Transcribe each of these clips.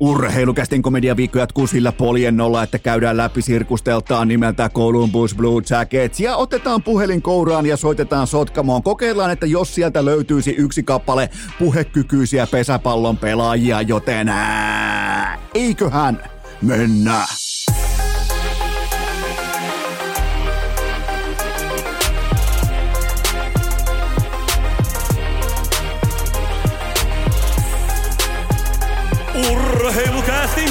Urheilukästin komediaviikko jatkuu sillä poljennolla, että käydään läpi sirkusteltaan nimeltä Columbus Blue Jackets ja otetaan puhelin kouraan ja soitetaan Sotkamoon. Kokeillaan, että jos sieltä löytyisi yksi kappale puhekykyisiä pesäpallon pelaajia, joten ää, eiköhän mennä.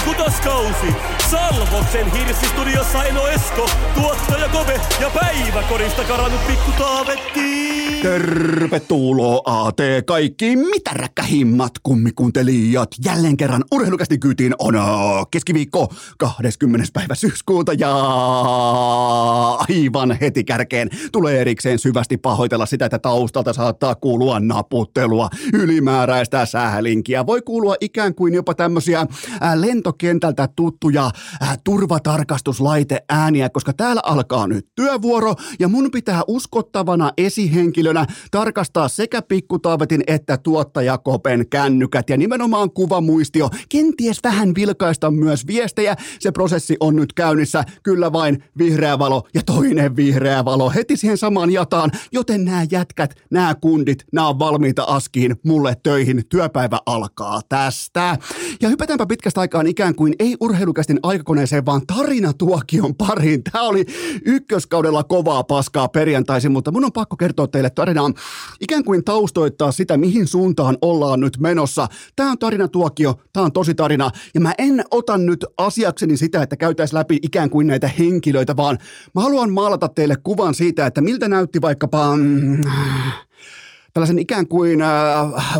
Kutoskausi. Salvoksen hirsistudiossa Eno Esko, tuottaja Kove ja päiväkorista karannut pikku Taavetti. Tervetuloa AT kaikki mitä räkkähimmat kummikuuntelijat. Jälleen kerran urheilukästi kyytiin on keskiviikko 20. päivä syyskuuta ja aivan heti kärkeen tulee erikseen syvästi pahoitella sitä, että taustalta saattaa kuulua naputtelua, ylimääräistä sählinkiä. Voi kuulua ikään kuin jopa tämmöisiä lentokentältä tuttuja turvatarkastuslaite ääniä, koska täällä alkaa nyt työvuoro ja mun pitää uskottavana esihenkilönä tarkastaa sekä pikkutaavetin että tuottajakopen kännykät ja nimenomaan kuvamuistio. Kenties vähän vilkaista myös viestejä. Se prosessi on nyt käynnissä. Kyllä vain vihreä valo ja toinen vihreä valo heti siihen samaan jataan, joten nämä jätkät, nämä kundit, nämä on valmiita askiin mulle töihin. Työpäivä alkaa tästä. Ja hypätäänpä pitkästä aikaan ikään kuin ei urheilukästin aikakoneeseen, vaan tarinatuokion pariin. Tämä oli ykköskaudella kovaa paskaa perjantaisin, mutta mun on pakko kertoa teille tarinaa ikään kuin taustoittaa sitä, mihin suuntaan ollaan nyt menossa. Tämä on tarinatuokio, tämä on tosi tarina, ja mä en ota nyt asiakseni sitä, että käytäisiin läpi ikään kuin näitä henkilöitä, vaan mä haluan maalata teille kuvan siitä, että miltä näytti vaikkapa... Mm, tällaisen ikään kuin äh,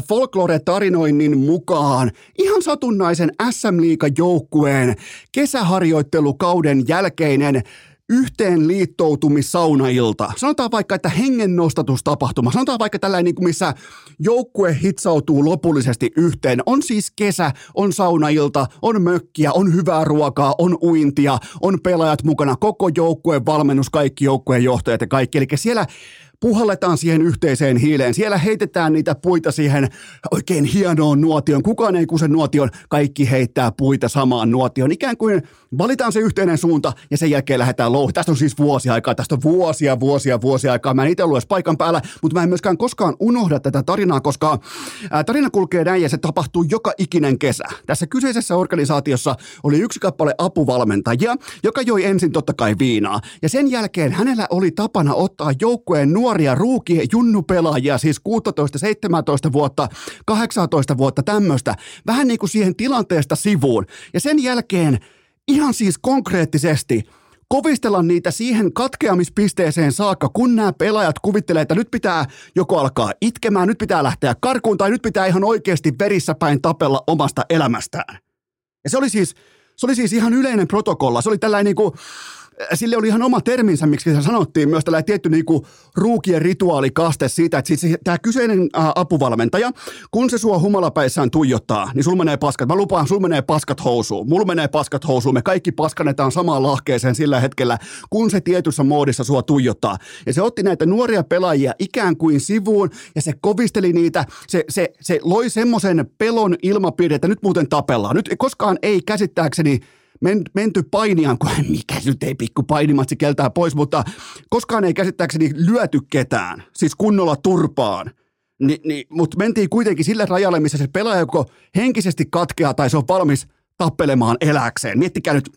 folklore-tarinoinnin mukaan ihan satunnaisen SM joukkueen kesäharjoittelukauden jälkeinen yhteen liittoutumissaunailta. Sanotaan vaikka, että hengennostatustapahtuma. Sanotaan vaikka tällainen, niin kuin missä joukkue hitsautuu lopullisesti yhteen. On siis kesä, on saunailta, on mökkiä, on hyvää ruokaa, on uintia, on pelaajat mukana, koko joukkueen valmennus, kaikki joukkueen johtajat ja kaikki. Eli siellä puhalletaan siihen yhteiseen hiileen. Siellä heitetään niitä puita siihen oikein hienoon nuotioon. Kukaan ei kuse nuotion, kaikki heittää puita samaan nuotioon. Ikään kuin valitaan se yhteinen suunta ja sen jälkeen lähdetään louhi. Tästä on siis vuosia aikaa, tästä on vuosia, vuosia, vuosia aikaa. Mä en itse ollut paikan päällä, mutta mä en myöskään koskaan unohda tätä tarinaa, koska tarina kulkee näin ja se tapahtuu joka ikinen kesä. Tässä kyseisessä organisaatiossa oli yksi kappale apuvalmentajia, joka joi ensin totta kai viinaa. Ja sen jälkeen hänellä oli tapana ottaa joukkueen nuoria ruukia junnupelaajia, siis 16, 17 vuotta, 18 vuotta tämmöistä, vähän niin kuin siihen tilanteesta sivuun. Ja sen jälkeen ihan siis konkreettisesti kovistella niitä siihen katkeamispisteeseen saakka, kun nämä pelaajat kuvittelee, että nyt pitää joko alkaa itkemään, nyt pitää lähteä karkuun tai nyt pitää ihan oikeasti verissä päin tapella omasta elämästään. Ja se oli siis, se oli siis ihan yleinen protokolla. Se oli tällainen niin kuin, sille oli ihan oma terminsä, miksi se sanottiin myös tällainen tietty niinku ruukien rituaalikaste siitä, että siis tämä kyseinen ä, apuvalmentaja, kun se sua humalapäissään tuijottaa, niin sul menee paskat. Mä lupaan, sul menee paskat housuun. Mulla menee paskat housuun. Me kaikki paskannetaan samaan lahkeeseen sillä hetkellä, kun se tietyssä moodissa sua tuijottaa. Ja se otti näitä nuoria pelaajia ikään kuin sivuun ja se kovisteli niitä. Se, se, se loi semmoisen pelon ilmapiiri, että nyt muuten tapellaan. Nyt koskaan ei käsittääkseni men, menty painiaan, kun mikä nyt ei pikku painimatsi keltää pois, mutta koskaan ei käsittääkseni lyöty ketään, siis kunnolla turpaan. Ni, ni, mutta mentiin kuitenkin sille rajalle, missä se pelaaja joko henkisesti katkeaa tai se on valmis tappelemaan eläkseen. Miettikää nyt,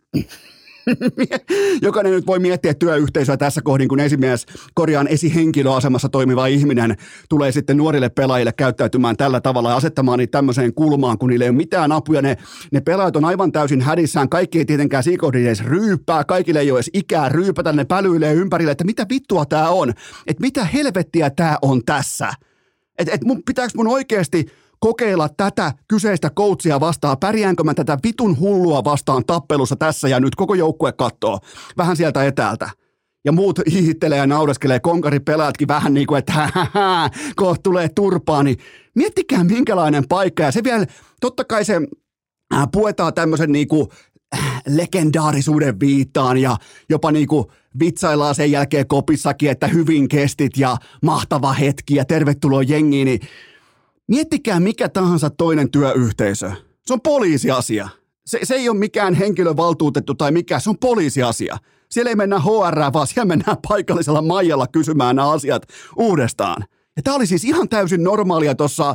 Jokainen nyt voi miettiä työyhteisöä tässä kohdin, kun esimies korjaan esihenkilöasemassa toimiva ihminen tulee sitten nuorille pelaajille käyttäytymään tällä tavalla ja asettamaan niitä tämmöiseen kulmaan, kun niille ei ole mitään apuja. Ne, ne pelaajat on aivan täysin hädissään. Kaikki ei tietenkään siinä kohdin edes ryyppää. Kaikille ei ole edes ikää ryypätä. Ne pälyilee ympärille, että mitä vittua tämä on. Että mitä helvettiä tämä on tässä. Että et mun, pitääkö mun oikeasti kokeilla tätä kyseistä coachia vastaan. Pärjäänkö mä tätä vitun hullua vastaan tappelussa tässä ja nyt koko joukkue kattoo vähän sieltä etäältä. Ja muut hihittelee ja naureskelee, pelaatkin vähän niin kuin, että kohta tulee turpaa, niin miettikää minkälainen paikka. Ja se vielä, totta kai se äh, puetaan tämmöisen niin kuin äh, legendaarisuuden viittaan ja jopa niin kuin vitsaillaan sen jälkeen kopissakin, että hyvin kestit ja mahtava hetki ja tervetuloa jengiin, niin Miettikää mikä tahansa toinen työyhteisö. Se on poliisiasia. Se, se ei ole mikään henkilövaltuutettu tai mikä, se on poliisiasia. Siellä ei mennä HR, vaan siellä mennään paikallisella Maijalla kysymään nämä asiat uudestaan. Ja tämä oli siis ihan täysin normaalia tuossa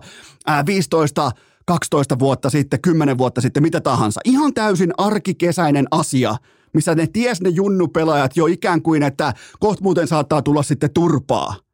15 12 vuotta sitten, 10 vuotta sitten, mitä tahansa. Ihan täysin arkikesäinen asia, missä ne ties ne junnupelaajat jo ikään kuin, että kohta muuten saattaa tulla sitten turpaa.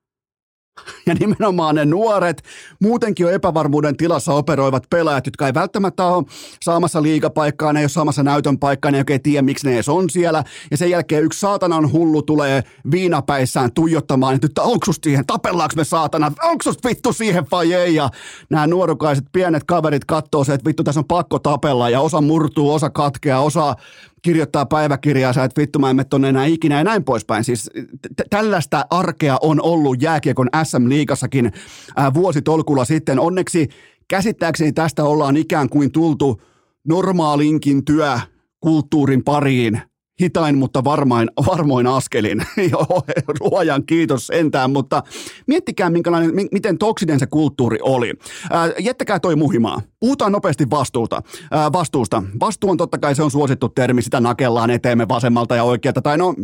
Ja nimenomaan ne nuoret, muutenkin jo epävarmuuden tilassa operoivat pelaajat, jotka ei välttämättä ole saamassa liikapaikkaa, ne ei ole saamassa näytön paikkaa, ne ei oikein tiedä, miksi ne edes on siellä. Ja sen jälkeen yksi saatanan hullu tulee viinapäissään tuijottamaan, että onko siihen, tapellaanko me saatana, onko vittu siihen vai ei. Ja nämä nuorukaiset pienet kaverit katsoo se, että vittu tässä on pakko tapella ja osa murtuu, osa katkeaa, osa kirjoittaa päiväkirjaa, sä et vittu mä en tonne enää ikinä ja näin poispäin. Siis t- tällaista arkea on ollut jääkiekon SM-liigassakin ää, vuositolkulla sitten. Onneksi käsittääkseni tästä ollaan ikään kuin tultu normaalinkin työkulttuurin pariin hitain, mutta varmain, varmoin askelin. Luojan kiitos sentään, mutta miettikää, minkälainen, miten toksinen se kulttuuri oli. Ää, jättäkää toi muhimaa. Puhutaan nopeasti vastuuta. Ää, vastuusta. Vastuu on totta kai se on suosittu termi, sitä nakellaan eteemme vasemmalta ja oikealta, tai no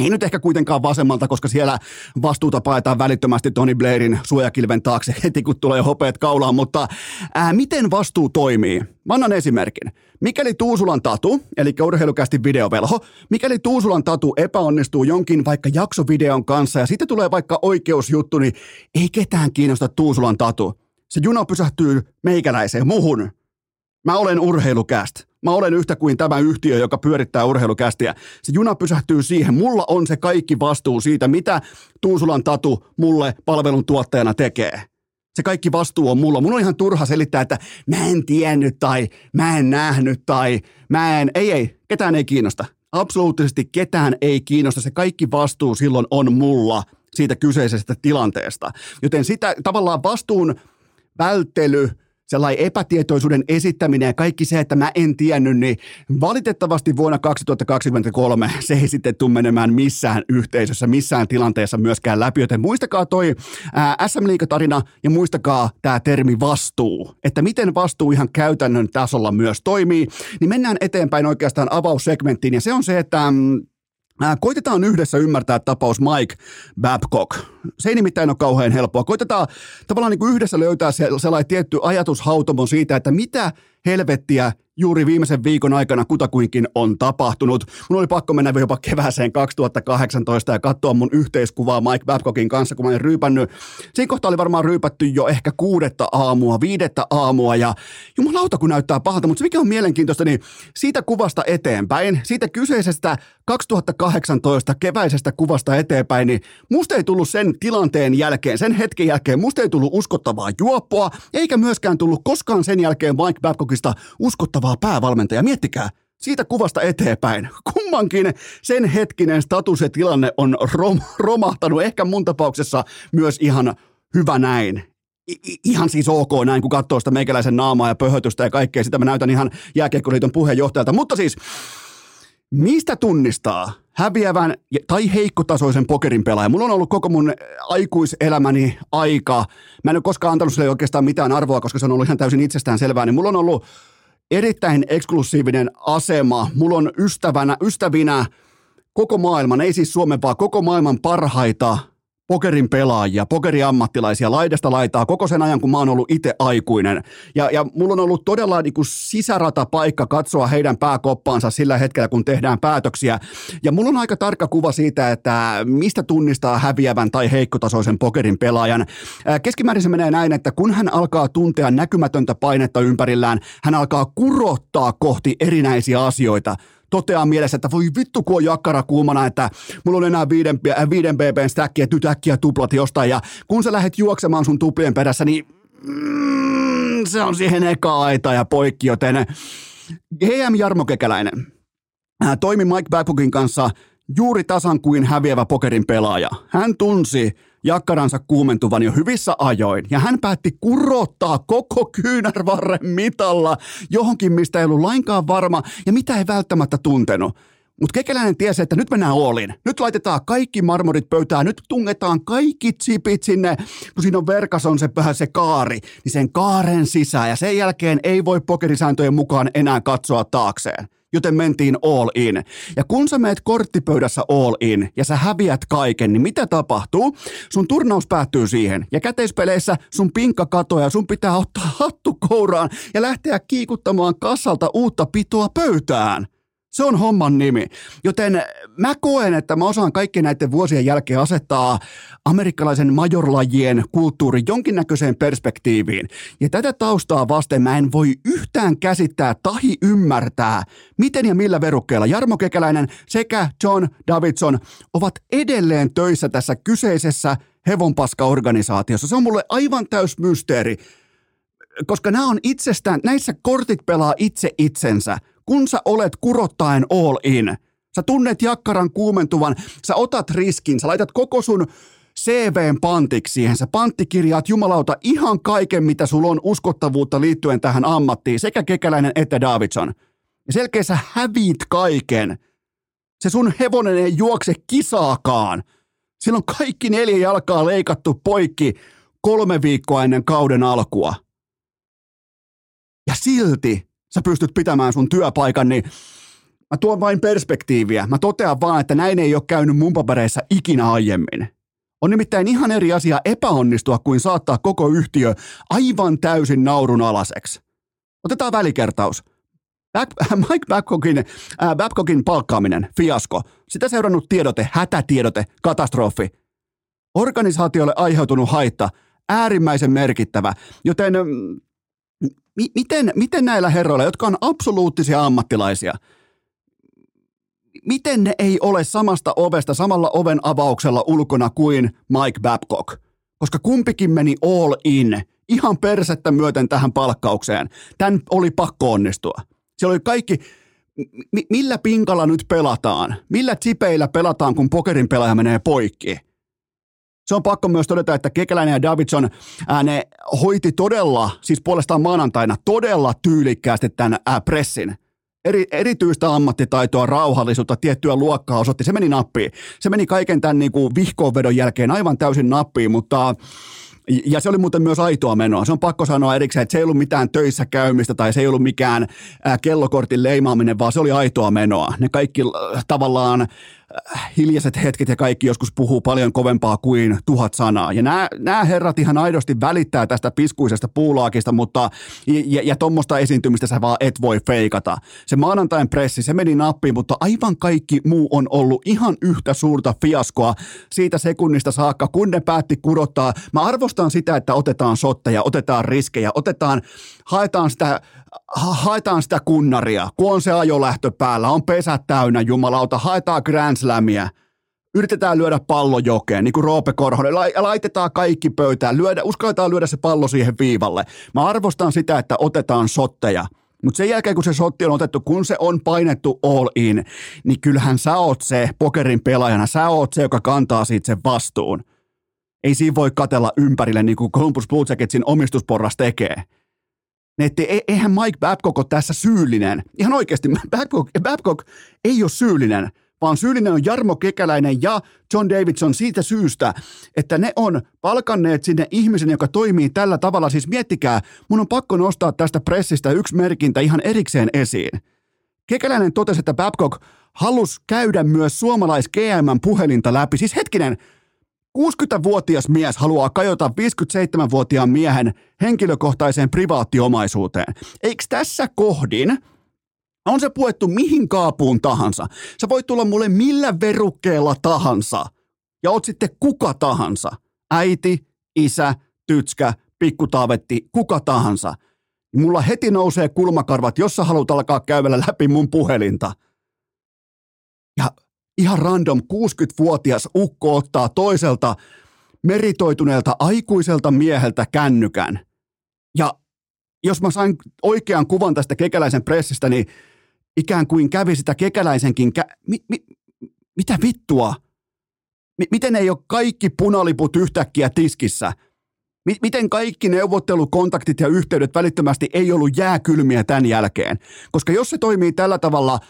ei nyt ehkä kuitenkaan vasemmalta, koska siellä vastuuta paetaan välittömästi Tony Blairin suojakilven taakse heti, kun tulee hopeet kaulaan, mutta ää, miten vastuu toimii? Mä annan esimerkin. Mikäli Tuusulan tatu, eli urheilukästi videovelho, mikäli Tuusulan tatu epäonnistuu jonkin vaikka jaksovideon kanssa ja sitten tulee vaikka oikeusjuttu, niin ei ketään kiinnosta Tuusulan tatu. Se juna pysähtyy meikäläiseen, muhun. Mä olen urheilukäst. Mä olen yhtä kuin tämä yhtiö, joka pyörittää urheilukästiä. Se juna pysähtyy siihen. Mulla on se kaikki vastuu siitä, mitä Tuusulan Tatu mulle palvelun tuottajana tekee. Se kaikki vastuu on mulla. Mun on ihan turha selittää, että mä en tiennyt tai mä en nähnyt tai mä en... Ei, ei. Ketään ei kiinnosta. Absoluuttisesti ketään ei kiinnosta. Se kaikki vastuu silloin on mulla siitä kyseisestä tilanteesta. Joten sitä tavallaan vastuun välttely – sellainen epätietoisuuden esittäminen ja kaikki se, että mä en tiennyt, niin valitettavasti vuonna 2023 se ei sitten tule menemään missään yhteisössä, missään tilanteessa myöskään läpi, joten muistakaa toi SM Liiga-tarina ja muistakaa tämä termi vastuu, että miten vastuu ihan käytännön tasolla myös toimii, niin mennään eteenpäin oikeastaan avaussegmenttiin ja se on se, että mm, Koitetaan yhdessä ymmärtää tapaus Mike Babcock. Se ei nimittäin ole kauhean helppoa. Koitetaan tavallaan niin kuin yhdessä löytää sellainen tietty ajatushautomo siitä, että mitä helvettiä juuri viimeisen viikon aikana kutakuinkin on tapahtunut. Mun oli pakko mennä jopa kevääseen 2018 ja katsoa mun yhteiskuvaa Mike Babcockin kanssa, kun mä olin ryypännyt. Siinä kohtaa oli varmaan ryypätty jo ehkä kuudetta aamua, viidettä aamua ja jumalauta kun näyttää pahalta, mutta se mikä on mielenkiintoista, niin siitä kuvasta eteenpäin, siitä kyseisestä 2018 keväisestä kuvasta eteenpäin, niin musta ei tullut sen tilanteen jälkeen, sen hetken jälkeen, musta ei tullut uskottavaa juoppoa, eikä myöskään tullut koskaan sen jälkeen Mike Babcockista uskottavaa päävalmentajaa. Miettikää, siitä kuvasta eteenpäin. Kummankin sen hetkinen status ja tilanne on rom- romahtanut. Ehkä mun tapauksessa myös ihan hyvä näin. I- ihan siis ok näin, kun katsoo sitä meikäläisen naamaa ja pöhötystä ja kaikkea. Sitä mä näytän ihan jääkiekkoliiton puheenjohtajalta. Mutta siis Mistä tunnistaa häviävän tai heikkotasoisen pokerin pelaajan? Mulla on ollut koko mun aikuiselämäni aika. Mä en ole koskaan antanut sille oikeastaan mitään arvoa, koska se on ollut ihan täysin itsestään selvää. Niin mulla on ollut erittäin eksklusiivinen asema. Mulla on ystävänä, ystävinä koko maailman, ei siis Suomen, vaan koko maailman parhaita pokerin pelaajia, pokeriammattilaisia laidasta laitaa koko sen ajan, kun mä oon ollut itse aikuinen. Ja, ja mulla on ollut todella niin kuin sisärata paikka katsoa heidän pääkoppaansa sillä hetkellä, kun tehdään päätöksiä. Ja mulla on aika tarkka kuva siitä, että mistä tunnistaa häviävän tai heikkotasoisen pokerin pelaajan. Keskimäärin se menee näin, että kun hän alkaa tuntea näkymätöntä painetta ympärillään, hän alkaa kurottaa kohti erinäisiä asioita – toteaa mielessä, että voi vittu kun on jakkara kuumana, että mulla on enää viiden, äh, viiden BBn stäkki, että nyt äkkiä tuplat jostain. Ja kun sä lähdet juoksemaan sun tuplien perässä, niin mm, se on siihen eka aita ja poikki, joten GM Jarmo Kekäläinen äh, toimi Mike Babcockin kanssa juuri tasan kuin häviävä pokerin pelaaja. Hän tunsi jakkaransa kuumentuvan jo hyvissä ajoin, ja hän päätti kurottaa koko kyynärvarren mitalla johonkin, mistä ei ollut lainkaan varma, ja mitä ei välttämättä tuntenut. Mutta kekäläinen tiesi, että nyt mennään olin. Nyt laitetaan kaikki marmorit pöytään, nyt tungetaan kaikki chipit sinne, kun siinä on verkas on se vähän se kaari, niin sen kaaren sisään. Ja sen jälkeen ei voi pokerisääntöjen mukaan enää katsoa taakseen joten mentiin all in. Ja kun sä meet korttipöydässä all in ja sä häviät kaiken, niin mitä tapahtuu? Sun turnaus päättyy siihen ja käteispeleissä sun pinkka katoaa ja sun pitää ottaa hattu kouraan ja lähteä kiikuttamaan kassalta uutta pitoa pöytään. Se on homman nimi. Joten mä koen, että mä osaan kaikkien näiden vuosien jälkeen asettaa amerikkalaisen majorlajien kulttuuri jonkinnäköiseen perspektiiviin. Ja tätä taustaa vasten mä en voi yhtään käsittää tahi ymmärtää, miten ja millä verukkeella Jarmo Kekäläinen sekä John Davidson ovat edelleen töissä tässä kyseisessä hevonpaska-organisaatiossa. Se on mulle aivan täys mysteeri, koska nämä on itsestään, näissä kortit pelaa itse itsensä – kun sä olet kurottaen all in, sä tunnet jakkaran kuumentuvan, sä otat riskin, sä laitat koko sun CVn pantiksi siihen. Sä panttikirjaat jumalauta ihan kaiken, mitä sulla on uskottavuutta liittyen tähän ammattiin, sekä Kekäläinen että Davidson. Ja selkeä sä häviit kaiken. Se sun hevonen ei juokse kisaakaan. Sillä on kaikki neljä jalkaa leikattu poikki kolme viikkoa ennen kauden alkua. Ja silti sä pystyt pitämään sun työpaikan, niin mä tuon vain perspektiiviä. Mä totean vaan, että näin ei ole käynyt mun papereissa ikinä aiemmin. On nimittäin ihan eri asia epäonnistua kuin saattaa koko yhtiö aivan täysin naurun alaseksi. Otetaan välikertaus. Back, Mike Babcockin, äh, Babcockin palkkaaminen, fiasko. Sitä seurannut tiedote, hätätiedote, katastrofi. Organisaatiolle aiheutunut haitta, äärimmäisen merkittävä, joten mm, mi- miten, miten näillä herroilla, jotka on absoluuttisia ammattilaisia, miten ne ei ole samasta ovesta, samalla oven avauksella ulkona kuin Mike Babcock? Koska kumpikin meni all in, ihan persettä myöten tähän palkkaukseen. Tän oli pakko onnistua. Siellä oli kaikki, millä pinkalla nyt pelataan? Millä chipeillä pelataan, kun pokerin pelaaja menee poikki? Se on pakko myös todeta, että Kekäläinen ja Davidson ää, ne hoiti todella, siis puolestaan maanantaina, todella tyylikkäästi tämän ää, pressin. Eri, erityistä ammattitaitoa, rauhallisuutta, tiettyä luokkaa osoitti. Se meni nappiin. Se meni kaiken tämän niin kuin vihkoonvedon jälkeen aivan täysin nappiin, mutta ja se oli muuten myös aitoa menoa. Se on pakko sanoa erikseen, että se ei ollut mitään töissä käymistä tai se ei ollut mikään kellokortin leimaaminen, vaan se oli aitoa menoa. Ne kaikki tavallaan hiljaiset hetket ja kaikki joskus puhuu paljon kovempaa kuin tuhat sanaa. Ja nämä, nämä herrat ihan aidosti välittää tästä piskuisesta puulaakista, mutta ja, ja tuommoista esiintymistä sä vaan et voi feikata. Se maanantain pressi, se meni nappiin, mutta aivan kaikki muu on ollut ihan yhtä suurta fiaskoa siitä sekunnista saakka, kun ne päätti kudottaa. Mä arvostan sitä, että otetaan sotteja, otetaan riskejä, otetaan, haetaan sitä haetaan sitä kunnaria, kun on se ajolähtö päällä, on pesät täynnä, jumalauta, haetaan Grand Slamia, yritetään lyödä pallo jokeen, niin kuin Roope Korhonen, laitetaan kaikki pöytään, lyödä, uskalletaan lyödä se pallo siihen viivalle. Mä arvostan sitä, että otetaan sotteja, mutta sen jälkeen, kun se sotti on otettu, kun se on painettu all in, niin kyllähän sä oot se pokerin pelaajana, sä oot se, joka kantaa siitä sen vastuun. Ei siinä voi katella ympärille niin kuin Columbus Blue Jacketsin omistusporras tekee että e, eihän Mike Babcock ole tässä syyllinen. Ihan oikeasti Babcock, Babcock ei ole syyllinen, vaan syyllinen on Jarmo Kekäläinen ja John Davidson siitä syystä, että ne on palkanneet sinne ihmisen, joka toimii tällä tavalla. Siis miettikää, mun on pakko nostaa tästä pressistä yksi merkintä ihan erikseen esiin. Kekäläinen totesi, että Babcock halusi käydä myös suomalais GM puhelinta läpi. Siis hetkinen, 60-vuotias mies haluaa kajota 57-vuotiaan miehen henkilökohtaiseen privaattiomaisuuteen. Eikö tässä kohdin, on se puettu mihin kaapuun tahansa, sä voit tulla mulle millä verukkeella tahansa, ja oot sitten kuka tahansa, äiti, isä, tytskä, pikkutaavetti, kuka tahansa. Mulla heti nousee kulmakarvat, jos sä haluat alkaa käydä läpi mun puhelinta. Ihan random 60-vuotias ukko ottaa toiselta meritoituneelta aikuiselta mieheltä kännykän. Ja jos mä sain oikean kuvan tästä kekäläisen pressistä, niin ikään kuin kävi sitä kekäläisenkin, kä- mi- mi- mitä vittua? M- miten ei ole kaikki punaliput yhtäkkiä tiskissä? M- miten kaikki neuvottelukontaktit ja yhteydet välittömästi ei ollut jääkylmiä tämän jälkeen? Koska jos se toimii tällä tavalla –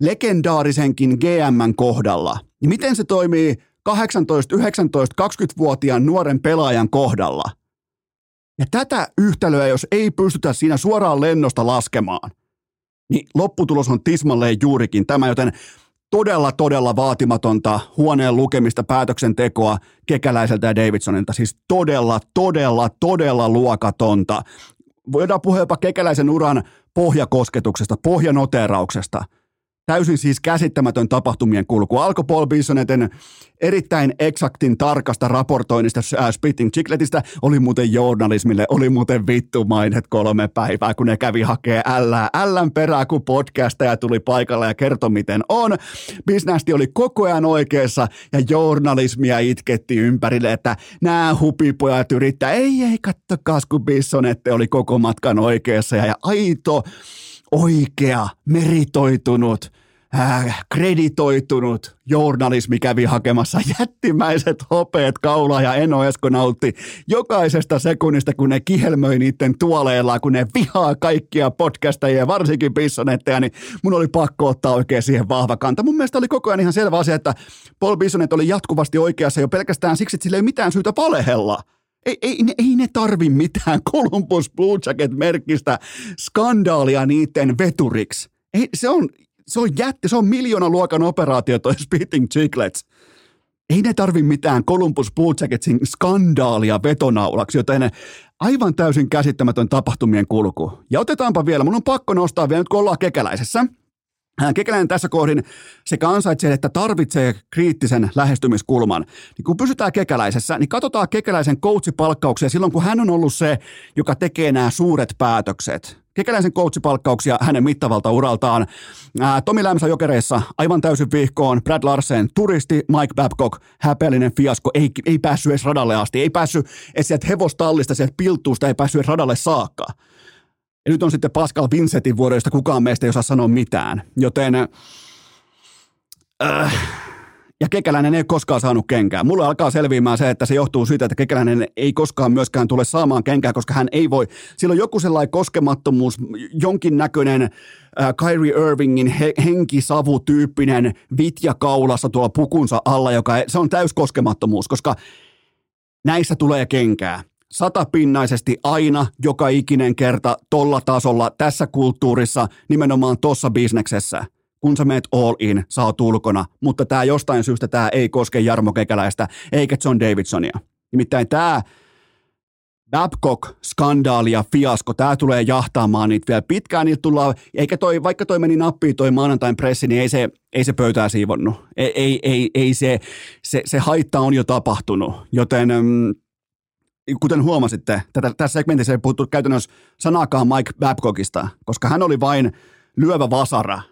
legendaarisenkin GMn kohdalla, niin miten se toimii 18, 19, 20-vuotiaan nuoren pelaajan kohdalla? Ja tätä yhtälöä, jos ei pystytä siinä suoraan lennosta laskemaan, niin lopputulos on tismalleen juurikin tämä, joten todella, todella vaatimatonta huoneen lukemista päätöksentekoa Kekäläiseltä ja Davidsonilta. Siis todella, todella, todella luokatonta. Voidaan puhua jopa Kekäläisen uran pohjakosketuksesta, pohjanoteerauksesta – Täysin siis käsittämätön tapahtumien kulku. Alko Paul Bissoneten erittäin eksaktin tarkasta raportoinnista äh, Spitting Chicletistä oli muuten journalismille, oli muuten vittumainet kolme päivää, kun ne kävi hakee ällää, ällän perää, kun podcastaja tuli paikalle ja kertoi, miten on. Bisnästi oli koko ajan oikeassa ja journalismia itketti ympärille, että nämä hupipojat yrittää, ei, ei, kattokaa, kun Bissonette oli koko matkan oikeassa ja, ja aito oikea, meritoitunut, äh, kreditoitunut journalismi kävi hakemassa jättimäiset hopeet kaulaa ja Eno Esko nautti jokaisesta sekunnista, kun ne kihelmöi niiden tuoleilla, kun ne vihaa kaikkia podcastajia, varsinkin Bissonetteja, niin mun oli pakko ottaa oikein siihen vahva kanta. Mun mielestä oli koko ajan ihan selvä asia, että Paul Bissonet oli jatkuvasti oikeassa jo pelkästään siksi, että sillä ei mitään syytä valehella. Ei, ei, ei ne tarvi mitään Columbus Blue Jacket-merkkistä skandaalia niiden veturiksi. Ei, se on, se on jätti, se on miljoona luokan operaatio toi Spitting Chiclets. Ei ne tarvi mitään Columbus Blue Jacketsin skandaalia vetonaulaksi, joten aivan täysin käsittämätön tapahtumien kulku. Ja otetaanpa vielä, mun on pakko nostaa vielä nyt kun ollaan kekäläisessä – Kekäläinen tässä kohdin sekä ansaitsee, että tarvitsee kriittisen lähestymiskulman. Niin kun pysytään kekäläisessä, niin katsotaan kekäläisen coachipalkkauksia silloin, kun hän on ollut se, joka tekee nämä suuret päätökset. Kekäläisen coachipalkkauksia hänen mittavalta uraltaan. Tomi Lämsä jokereissa aivan täysin vihkoon. Brad Larsen, turisti, Mike Babcock, häpeällinen fiasko, ei, ei päässyt edes radalle asti. Ei päässyt edes sieltä hevostallista, sieltä pilttuusta, ei päässyt edes radalle saakka. Ja nyt on sitten Pascal Vincentin vuoro, josta kukaan meistä ei osaa sanoa mitään. Joten äh, ja Kekäläinen ei koskaan saanut kenkää. Mulla alkaa selviämään se, että se johtuu siitä, että Kekäläinen ei koskaan myöskään tule saamaan kenkää, koska hän ei voi. Sillä on joku sellainen koskemattomuus, jonkinnäköinen äh, Kyrie Irvingin he, henkisavutyyppinen vitja kaulassa tuolla pukunsa alla, joka ei, se on täyskoskemattomuus, koska näissä tulee kenkää satapinnaisesti aina, joka ikinen kerta, tolla tasolla, tässä kulttuurissa, nimenomaan tossa bisneksessä. Kun sä meet all in, sä oot ulkona, mutta tämä jostain syystä tämä ei koske Jarmo Kekäläistä eikä John Davidsonia. Nimittäin tämä Babcock-skandaali ja fiasko, tämä tulee jahtaamaan niitä vielä pitkään, niitä tullaan, eikä toi, vaikka toi meni nappiin toi maanantain pressi, niin ei se, ei se pöytää siivonnut. Ei, ei, ei, ei se, se, se haitta on jo tapahtunut, joten mm, kuten huomasitte, tätä, tässä segmentissä ei puhuttu käytännössä sanakaan Mike Babcockista, koska hän oli vain lyövä vasara.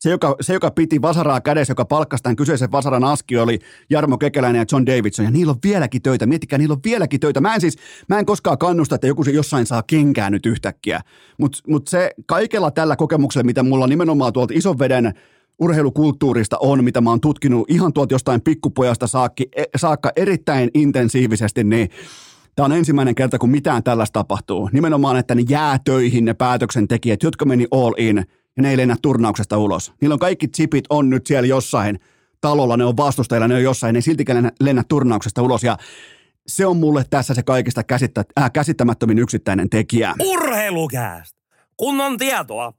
Se joka, se, joka piti vasaraa kädessä, joka palkkasi tämän kyseisen vasaran aski, oli Jarmo Kekäläinen ja John Davidson. Ja niillä on vieläkin töitä. Miettikää, niillä on vieläkin töitä. Mä en siis, mä en koskaan kannusta, että joku jossain saa kenkää nyt yhtäkkiä. Mutta mut se kaikella tällä kokemuksella, mitä mulla nimenomaan tuolta ison veden urheilukulttuurista on, mitä mä oon tutkinut ihan tuolta jostain pikkupojasta saakki, e, saakka erittäin intensiivisesti, niin Tämä on ensimmäinen kerta, kun mitään tällaista tapahtuu. Nimenomaan, että ne jää töihin ne päätöksentekijät, jotka meni all in ja ne ei lennä turnauksesta ulos. Niillä on kaikki chipit on nyt siellä jossain talolla, ne on vastustajilla, ne on jossain, ne ei siltikään lennä turnauksesta ulos ja se on mulle tässä se kaikista käsittä, äh, käsittämättömin yksittäinen tekijä. Urheilukääst! Kun on tietoa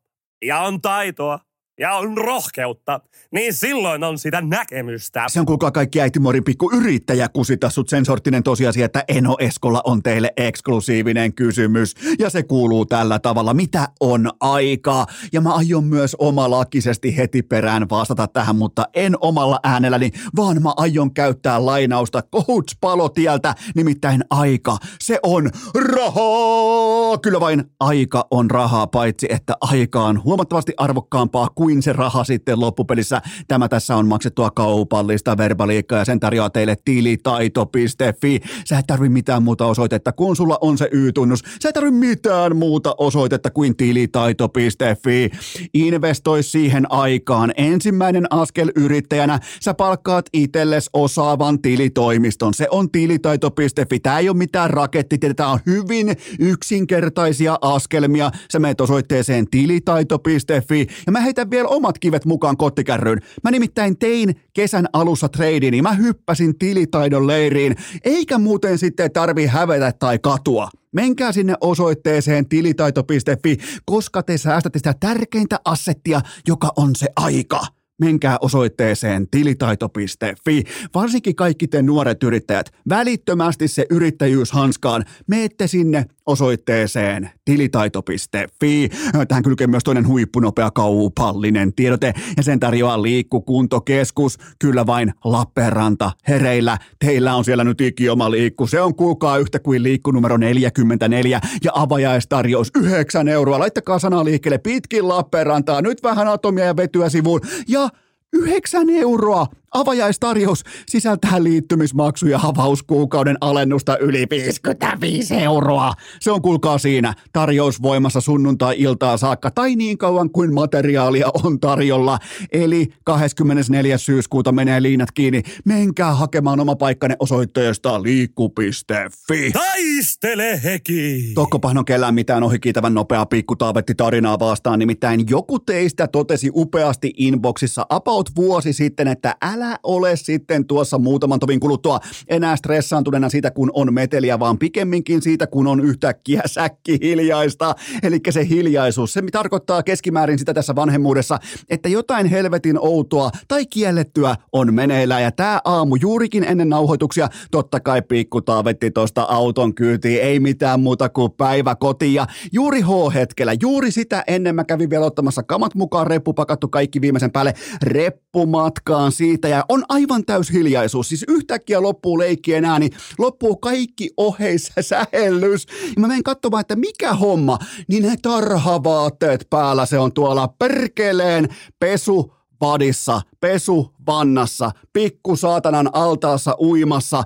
ja on taitoa ja on rohkeutta, niin silloin on sitä näkemystä. Se on kuulkaa kaikki äitimorin pikku yrittäjä kusita sut sen sorttinen tosiasia, että Eno Eskolla on teille eksklusiivinen kysymys. Ja se kuuluu tällä tavalla, mitä on aika? Ja mä aion myös omalakisesti heti perään vastata tähän, mutta en omalla äänelläni, vaan mä aion käyttää lainausta Coach Palotieltä, nimittäin aika. Se on rahaa! Kyllä vain aika on rahaa, paitsi että aika on huomattavasti arvokkaampaa kuin kuin se raha sitten loppupelissä. Tämä tässä on maksettua kaupallista verbaliikkaa ja sen tarjoaa teille tilitaito.fi. Sä et tarvi mitään muuta osoitetta, kun sulla on se Y-tunnus. Sä et tarvi mitään muuta osoitetta kuin tilitaito.fi. Investoi siihen aikaan. Ensimmäinen askel yrittäjänä. Sä palkkaat itsellesi osaavan tilitoimiston. Se on tilitaito.fi. Tämä ei ole mitään rakettitietä. Tämä on hyvin yksinkertaisia askelmia. Sä meet osoitteeseen tilitaito.fi ja mä heitän vielä omat kivet mukaan kottikärryyn. Mä nimittäin tein kesän alussa treidin, niin mä hyppäsin tilitaidon leiriin, eikä muuten sitten tarvi hävetä tai katua. Menkää sinne osoitteeseen tilitaito.fi, koska te säästätte sitä tärkeintä assettia, joka on se aika menkää osoitteeseen tilitaito.fi. Varsinkin kaikki te nuoret yrittäjät, välittömästi se yrittäjyys hanskaan. Meette sinne osoitteeseen tilitaito.fi. Tähän kylkee myös toinen huippunopea kaupallinen tiedote ja sen tarjoaa liikkukuntokeskus. Kyllä vain Lappeenranta hereillä. Teillä on siellä nyt ikioma liikku. Se on kuulkaa yhtä kuin liikku numero 44 ja avajaistarjous 9 euroa. Laittakaa sanaa liikkeelle pitkin Lappeenrantaa. Nyt vähän atomia ja vetyä sivuun. Ja 9 euroa Avajaistarjous sisältää liittymismaksu ja avauskuukauden alennusta yli 55 euroa. Se on kuulkaa siinä tarjous voimassa sunnuntai-iltaa saakka tai niin kauan kuin materiaalia on tarjolla. Eli 24. syyskuuta menee liinat kiinni. Menkää hakemaan oma paikkanne osoitteesta liikku.fi. Taistele heki! Tokkopahan on kellään mitään ohikiitävän nopeaa pikkutaavetti tarinaa vastaan, nimittäin joku teistä totesi upeasti inboxissa about vuosi sitten, että älä älä ole sitten tuossa muutaman tovin kuluttua enää stressaantuneena siitä, kun on meteliä, vaan pikemminkin siitä, kun on yhtäkkiä säkki hiljaista. Eli se hiljaisuus, se tarkoittaa keskimäärin sitä tässä vanhemmuudessa, että jotain helvetin outoa tai kiellettyä on meneillään. Ja tämä aamu juurikin ennen nauhoituksia, totta kai pikku taavetti tuosta auton kyytiin, ei mitään muuta kuin päivä kotiin. Ja juuri H-hetkellä, juuri sitä ennen mä kävin vielä ottamassa kamat mukaan, reppu pakattu kaikki viimeisen päälle, reppumatkaan siitä ja on aivan täys hiljaisuus. Siis yhtäkkiä loppuu leikkien ääni, loppuu kaikki oheissa sähellys. Ja mä menen katsomaan, että mikä homma, niin ne tarhavaatteet päällä se on tuolla perkeleen pesu padissa, pesu vannassa, pikku saatanan altaassa uimassa.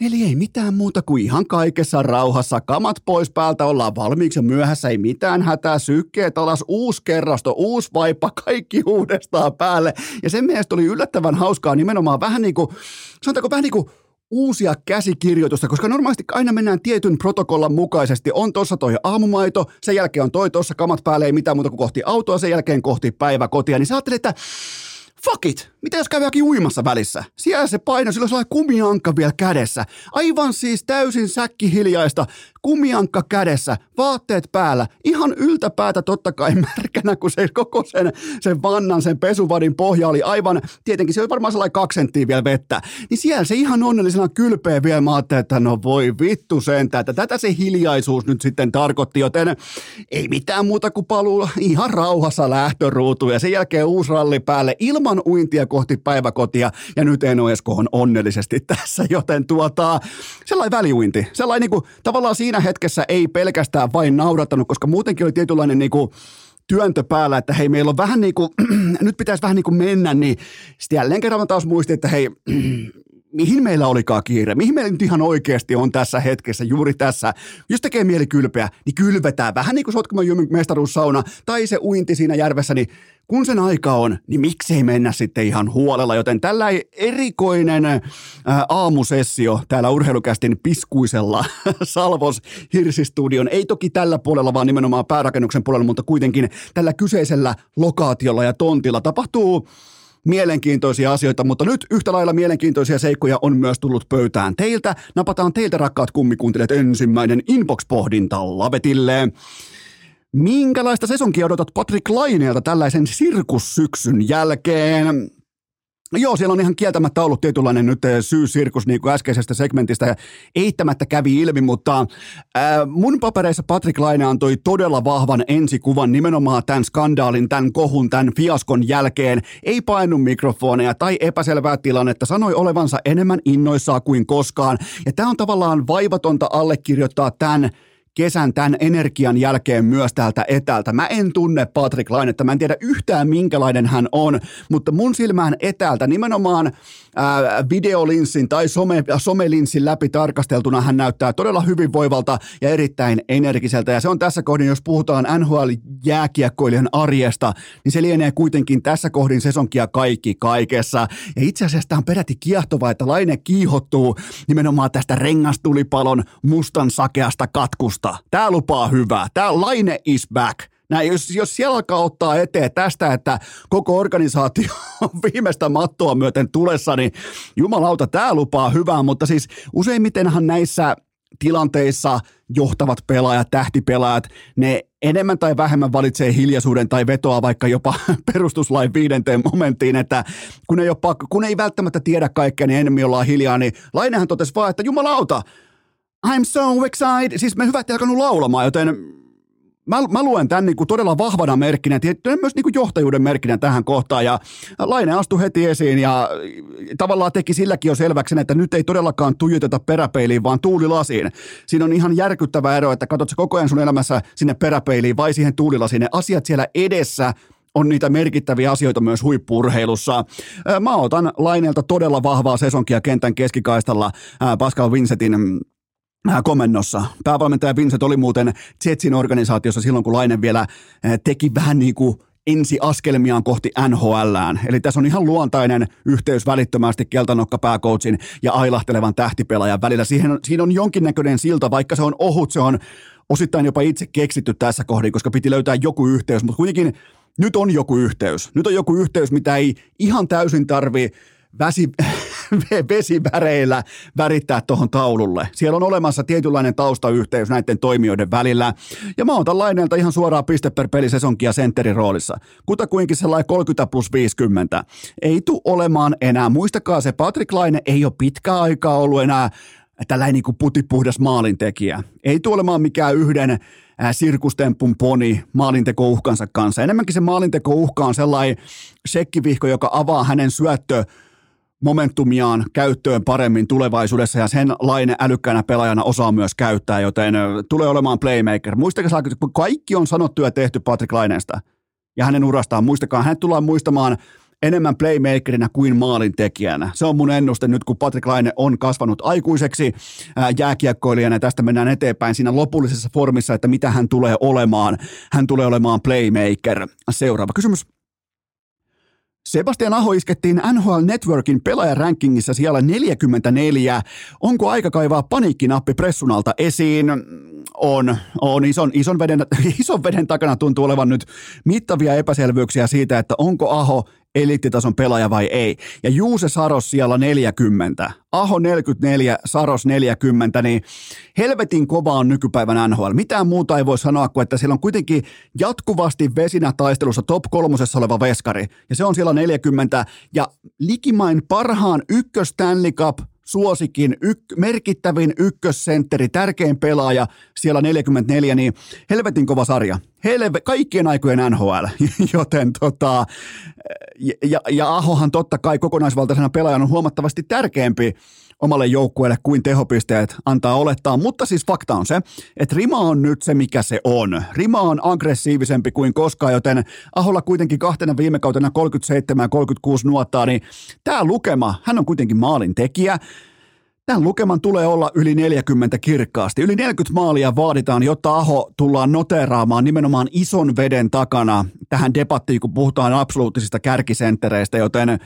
Eli ei mitään muuta kuin ihan kaikessa rauhassa. Kamat pois päältä, ollaan valmiiksi ja myöhässä, ei mitään hätää, sykkeet alas, uusi kerrasto, uusi vaippa, kaikki uudestaan päälle. Ja sen mielestä oli yllättävän hauskaa nimenomaan vähän niin kuin, sanotaanko vähän niin kuin uusia käsikirjoitusta, koska normaalisti aina mennään tietyn protokollan mukaisesti. On tossa toi aamumaito, sen jälkeen on toi tossa kamat päälle, ei mitään muuta kuin kohti autoa, sen jälkeen kohti päiväkotia. Niin sä ajattelet, että fuck it, mitä jos käy jokin uimassa välissä? Siellä se paino, sillä on sellainen kumiankka vielä kädessä. Aivan siis täysin säkkihiljaista, kumiankka kädessä, vaatteet päällä, ihan yltäpäätä totta kai märkänä, kun se koko sen, sen vannan, sen pesuvadin pohja oli aivan, tietenkin se oli varmaan sellainen kaksi senttiä vielä vettä, niin siellä se ihan onnellisena kylpeä vielä, mä ajattelin, että no voi vittu sentä, että tätä se hiljaisuus nyt sitten tarkoitti, joten ei mitään muuta kuin paluu ihan rauhassa lähtöruutuun. Ja sen jälkeen uusi ralli päälle ilman uintia kohti päiväkotia. Ja nyt Esko on onnellisesti tässä, joten tuota, sellainen väliuinti, sellainen niin kuin, tavallaan siinä hetkessä ei pelkästään vain naurattanut, koska muutenkin oli tietynlainen niin kuin, työntö päällä, että hei, meillä on vähän niin kuin, nyt pitäisi vähän niin kuin mennä, niin sitten jälleen kerran taas muistin, että hei, mihin meillä olikaan kiire, mihin meillä nyt ihan oikeasti on tässä hetkessä, juuri tässä. Jos tekee mieli kylpeä, niin kylvetään. Vähän niin kuin Sotkamon mestaruussauna tai se uinti siinä järvessä, niin kun sen aika on, niin miksei mennä sitten ihan huolella, joten tällä erikoinen ää, aamusessio täällä urheilukästin piskuisella Salvos Hirsistudion, ei toki tällä puolella, vaan nimenomaan päärakennuksen puolella, mutta kuitenkin tällä kyseisellä lokaatiolla ja tontilla tapahtuu mielenkiintoisia asioita, mutta nyt yhtä lailla mielenkiintoisia seikkoja on myös tullut pöytään teiltä. Napataan teiltä rakkaat kummikuuntelijat ensimmäinen inbox-pohdinta lavetille. Minkälaista sesonkia odotat Patrick Laineelta tällaisen sirkussyksyn jälkeen? No joo, siellä on ihan kieltämättä ollut tietynlainen nyt eh, syyssirkus niin kuin äskeisestä segmentistä ja eittämättä kävi ilmi, mutta ää, mun papereissa Patrick Laine antoi todella vahvan ensikuvan nimenomaan tämän skandaalin, tämän kohun, tämän fiaskon jälkeen. Ei painu mikrofoneja tai epäselvää tilannetta, sanoi olevansa enemmän innoissaan kuin koskaan. Ja tämä on tavallaan vaivatonta allekirjoittaa tämän kesän tämän energian jälkeen myös täältä etäältä. Mä en tunne Patrick Lainetta, mä en tiedä yhtään minkälainen hän on, mutta mun silmään etäältä nimenomaan ää, videolinssin tai some, somelinssin läpi tarkasteltuna hän näyttää todella hyvinvoivalta ja erittäin energiseltä. Ja se on tässä kohdin, jos puhutaan NHL-jääkiekkoilijan arjesta, niin se lienee kuitenkin tässä kohdin sesonkia kaikki kaikessa. Ja itse asiassa tämä on peräti kiehtovaa, että Laine kiihottuu nimenomaan tästä rengastulipalon mustan sakeasta katkusta. Tämä lupaa hyvää. Tämä Laine is back Näin, jos, jos siellä alkaa ottaa eteen tästä, että koko organisaatio on viimeistä mattoa myöten tulessa, niin jumalauta, tämä lupaa hyvää, mutta siis useimmitenhan näissä tilanteissa johtavat pelaajat, tähtipelaajat, ne enemmän tai vähemmän valitsee hiljaisuuden tai vetoa vaikka jopa perustuslain viidenteen momenttiin, että kun ei, ole pakko, kun ei välttämättä tiedä kaikkea, niin enemmän ollaan hiljaa, niin Lainehan totesi vaan, että jumalauta, I'm so excited. Siis me hyvät alkanut laulamaan, joten mä, mä luen tämän niin kuin todella vahvana merkkinä, ja myös niin kuin johtajuuden merkkinä tähän kohtaan, ja Laine astui heti esiin, ja tavallaan teki silläkin jo selväksi, että nyt ei todellakaan tuijoteta peräpeiliin, vaan tuulilasiin. Siinä on ihan järkyttävä ero, että katsot koko ajan sun elämässä sinne peräpeiliin vai siihen tuulilasiin. Ne asiat siellä edessä on niitä merkittäviä asioita myös huippurheilussa. Mä otan Laineelta todella vahvaa sesonkia kentän keskikaistalla Pascal Vincentin Äh, komennossa. Päävalmentaja Vincent oli muuten Jetsin organisaatiossa silloin, kun Laine vielä äh, teki vähän niin kuin ensi askelmiaan kohti NHLään. Eli tässä on ihan luontainen yhteys välittömästi keltanokka pääkoutsin ja ailahtelevan tähtipelaajan välillä. Siihen, siinä on jonkinnäköinen silta, vaikka se on ohut, se on osittain jopa itse keksitty tässä kohdin, koska piti löytää joku yhteys, mutta kuitenkin nyt on joku yhteys. Nyt on joku yhteys, mitä ei ihan täysin tarvi väsi, vesiväreillä värittää tuohon taululle. Siellä on olemassa tietynlainen taustayhteys näiden toimijoiden välillä. Ja mä otan Laineelta ihan suoraan piste per pelisesonkia sentterin roolissa. Kutakuinkin sellainen 30 plus 50. Ei tu olemaan enää. Muistakaa se, Patrick Laine ei ole pitkä aikaa ollut enää tällainen niin putipuhdas maalintekijä. Ei tule olemaan mikään yhden sirkustempun poni maalinteko-uhkansa kanssa. Enemmänkin se maalinteko-uhka on sellainen sekkivihko, joka avaa hänen syöttö momentumiaan käyttöön paremmin tulevaisuudessa ja sen laine älykkäänä pelaajana osaa myös käyttää, joten tulee olemaan playmaker. Muistakaa, kun kaikki on sanottu ja tehty Patrick Laineesta ja hänen urastaan, muistakaa, hänet tullaan muistamaan enemmän playmakerina kuin maalintekijänä. Se on mun ennuste nyt, kun Patrick Laine on kasvanut aikuiseksi jääkiekkoilijana ja tästä mennään eteenpäin siinä lopullisessa formissa, että mitä hän tulee olemaan. Hän tulee olemaan playmaker. Seuraava kysymys. Sebastian Aho iskettiin NHL Networkin pelaajarankingissa siellä 44. Onko aika kaivaa paniikkinappi pressun alta esiin? On, on ison, ison, veden, ison veden takana tuntuu olevan nyt mittavia epäselvyyksiä siitä, että onko Aho eliittitason pelaaja vai ei. Ja Juuse Saros siellä 40, Aho 44, Saros 40, niin helvetin kova on nykypäivän NHL. Mitään muuta ei voi sanoa kuin, että siellä on kuitenkin jatkuvasti vesinä taistelussa top kolmosessa oleva veskari. Ja se on siellä 40 ja likimain parhaan ykkös Stanley Cup suosikin, yk, merkittävin ykkössentteri, tärkein pelaaja siellä 44, niin helvetin kova sarja. Helve, kaikkien aikojen NHL, joten tota, ja, ja Ahohan totta kai kokonaisvaltaisena pelaajana on huomattavasti tärkeämpi omalle joukkueelle kuin tehopisteet antaa olettaa, mutta siis fakta on se, että Rima on nyt se, mikä se on. Rima on aggressiivisempi kuin koskaan, joten Aholla kuitenkin kahtena viime kautena 37 ja 36 nuottaa, niin tämä lukema, hän on kuitenkin maalin tekijä. Tämän lukeman tulee olla yli 40 kirkkaasti. Yli 40 maalia vaaditaan, jotta Aho tullaan noteraamaan nimenomaan ison veden takana tähän debattiin, kun puhutaan absoluuttisista kärkisenttereistä, joten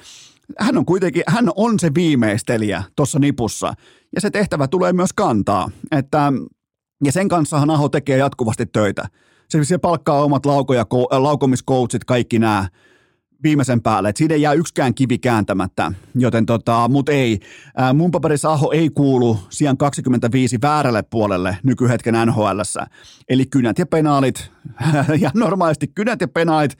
hän on kuitenkin, hän on se viimeistelijä tuossa nipussa. Ja se tehtävä tulee myös kantaa. Että, ja sen kanssahan Aho tekee jatkuvasti töitä. Se, se palkkaa omat laukoja, laukomiskoutsit, kaikki nämä viimeisen päälle, että siitä ei jää yksikään kivi kääntämättä, joten tota, mut ei. Ää, mun paperissa Aho ei kuulu sijaan 25 väärälle puolelle nykyhetken nhl Eli kynät ja penaalit, ja normaalisti kynät ja penaalit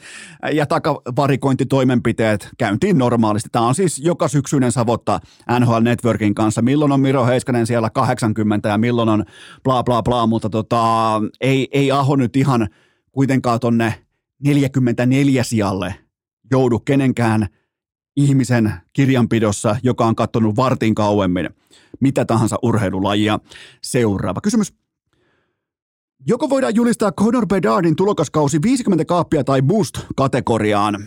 ja takavarikointitoimenpiteet käyntiin normaalisti. Tämä on siis joka syksyinen savotta NHL Networkin kanssa. Milloin on Miro Heiskanen siellä 80 ja milloin on bla bla bla, mutta tota, ei, ei Aho nyt ihan kuitenkaan tonne 44 sijalle joudu kenenkään ihmisen kirjanpidossa, joka on katsonut vartin kauemmin mitä tahansa urheilulajia. Seuraava kysymys. Joko voidaan julistaa Conor Bedardin tulokaskausi 50 kaappia tai boost-kategoriaan?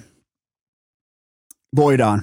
Voidaan.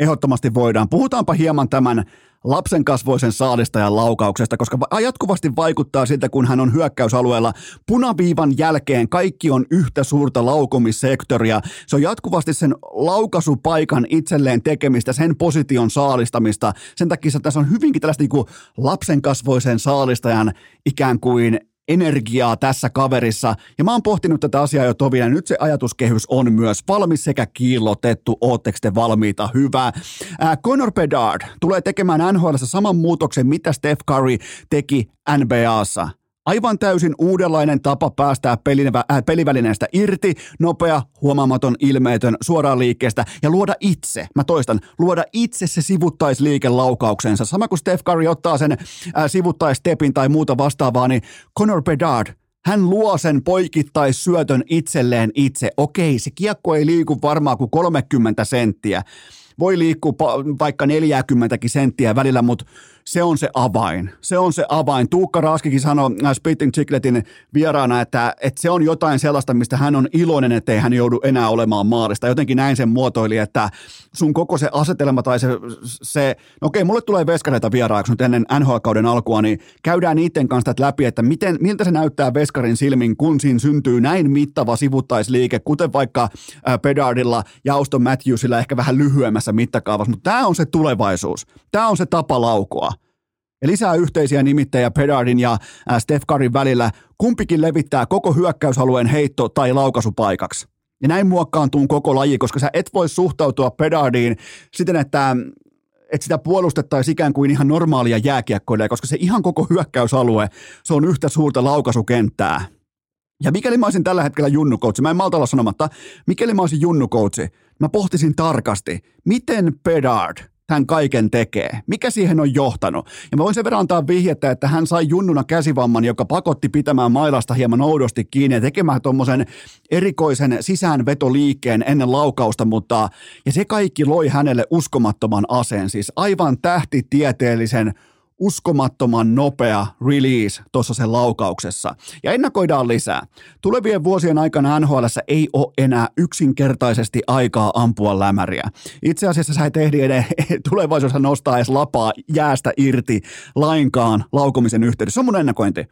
Ehdottomasti voidaan. Puhutaanpa hieman tämän lapsen kasvoisen saalistajan laukauksesta, koska jatkuvasti vaikuttaa siltä, kun hän on hyökkäysalueella punaviivan jälkeen, kaikki on yhtä suurta laukomissektoria. Se on jatkuvasti sen laukaisupaikan itselleen tekemistä, sen position saalistamista. Sen takia tässä on hyvinkin tällaista niin kuin lapsen kasvoisen saalistajan ikään kuin energiaa tässä kaverissa. Ja mä oon pohtinut tätä asiaa jo tovin, ja nyt se ajatuskehys on myös valmis sekä kiillotettu. Ootteko te valmiita? Hyvä. Äh, Conor Bedard tulee tekemään NHL saman muutoksen, mitä Steph Curry teki NBAssa. Aivan täysin uudenlainen tapa päästää äh, pelivälineestä irti, nopea, huomaamaton, ilmeetön, suoraan liikkeestä ja luoda itse, mä toistan, luoda itse se sivuttaisliike laukauksensa. Sama kuin Steph Curry ottaa sen äh, sivuttaistepin tai muuta vastaavaa, niin Conor Bedard – hän luo sen poikittaissyötön itselleen itse. Okei, se kiekko ei liiku varmaan kuin 30 senttiä. Voi liikkua vaikka 40 senttiä välillä, mutta se on se avain. Se on se avain. Tuukka Raskikin sanoi äh, Spitting Chicletin vieraana, että, että se on jotain sellaista, mistä hän on iloinen, ettei hän joudu enää olemaan maalista. Jotenkin näin sen muotoili, että sun koko se asetelma tai se, se no okei, mulle tulee veskareita vieraaksi nyt ennen NHL-kauden alkua, niin käydään niiden kanssa läpi, että miten, miltä se näyttää veskarin silmin, kun siinä syntyy näin mittava sivuttaisliike, kuten vaikka äh, Pedardilla ja Auston Matthewsilla ehkä vähän lyhyemmässä mittakaavassa, mutta tämä on se tulevaisuus. Tämä on se tapa laukoa. Ja lisää yhteisiä nimittäjä Pedardin ja Steph Curryn välillä. Kumpikin levittää koko hyökkäysalueen heitto- tai laukaisupaikaksi. Ja näin muokkaantuu koko laji, koska sä et voi suhtautua Pedardiin siten, että, että sitä puolustettaisiin ikään kuin ihan normaalia jääkiekkoille, koska se ihan koko hyökkäysalue, se on yhtä suurta laukaisukenttää. Ja mikäli mä olisin tällä hetkellä junnukoutsi, mä en malta olla sanomatta, mikäli mä olisin junnukoutsi, mä pohtisin tarkasti, miten Pedard – tämän kaiken tekee? Mikä siihen on johtanut? Ja mä voin sen verran antaa vihjettä, että hän sai junnuna käsivamman, joka pakotti pitämään mailasta hieman oudosti kiinni ja tekemään tuommoisen erikoisen sisäänvetoliikkeen ennen laukausta, mutta ja se kaikki loi hänelle uskomattoman aseen, siis aivan tähtitieteellisen uskomattoman nopea release tuossa sen laukauksessa. Ja ennakoidaan lisää. Tulevien vuosien aikana NHL ei ole enää yksinkertaisesti aikaa ampua lämäriä. Itse asiassa sä et ehdi edes tulevaisuudessa nostaa edes lapaa jäästä irti lainkaan laukomisen yhteydessä. Se on mun ennakointi.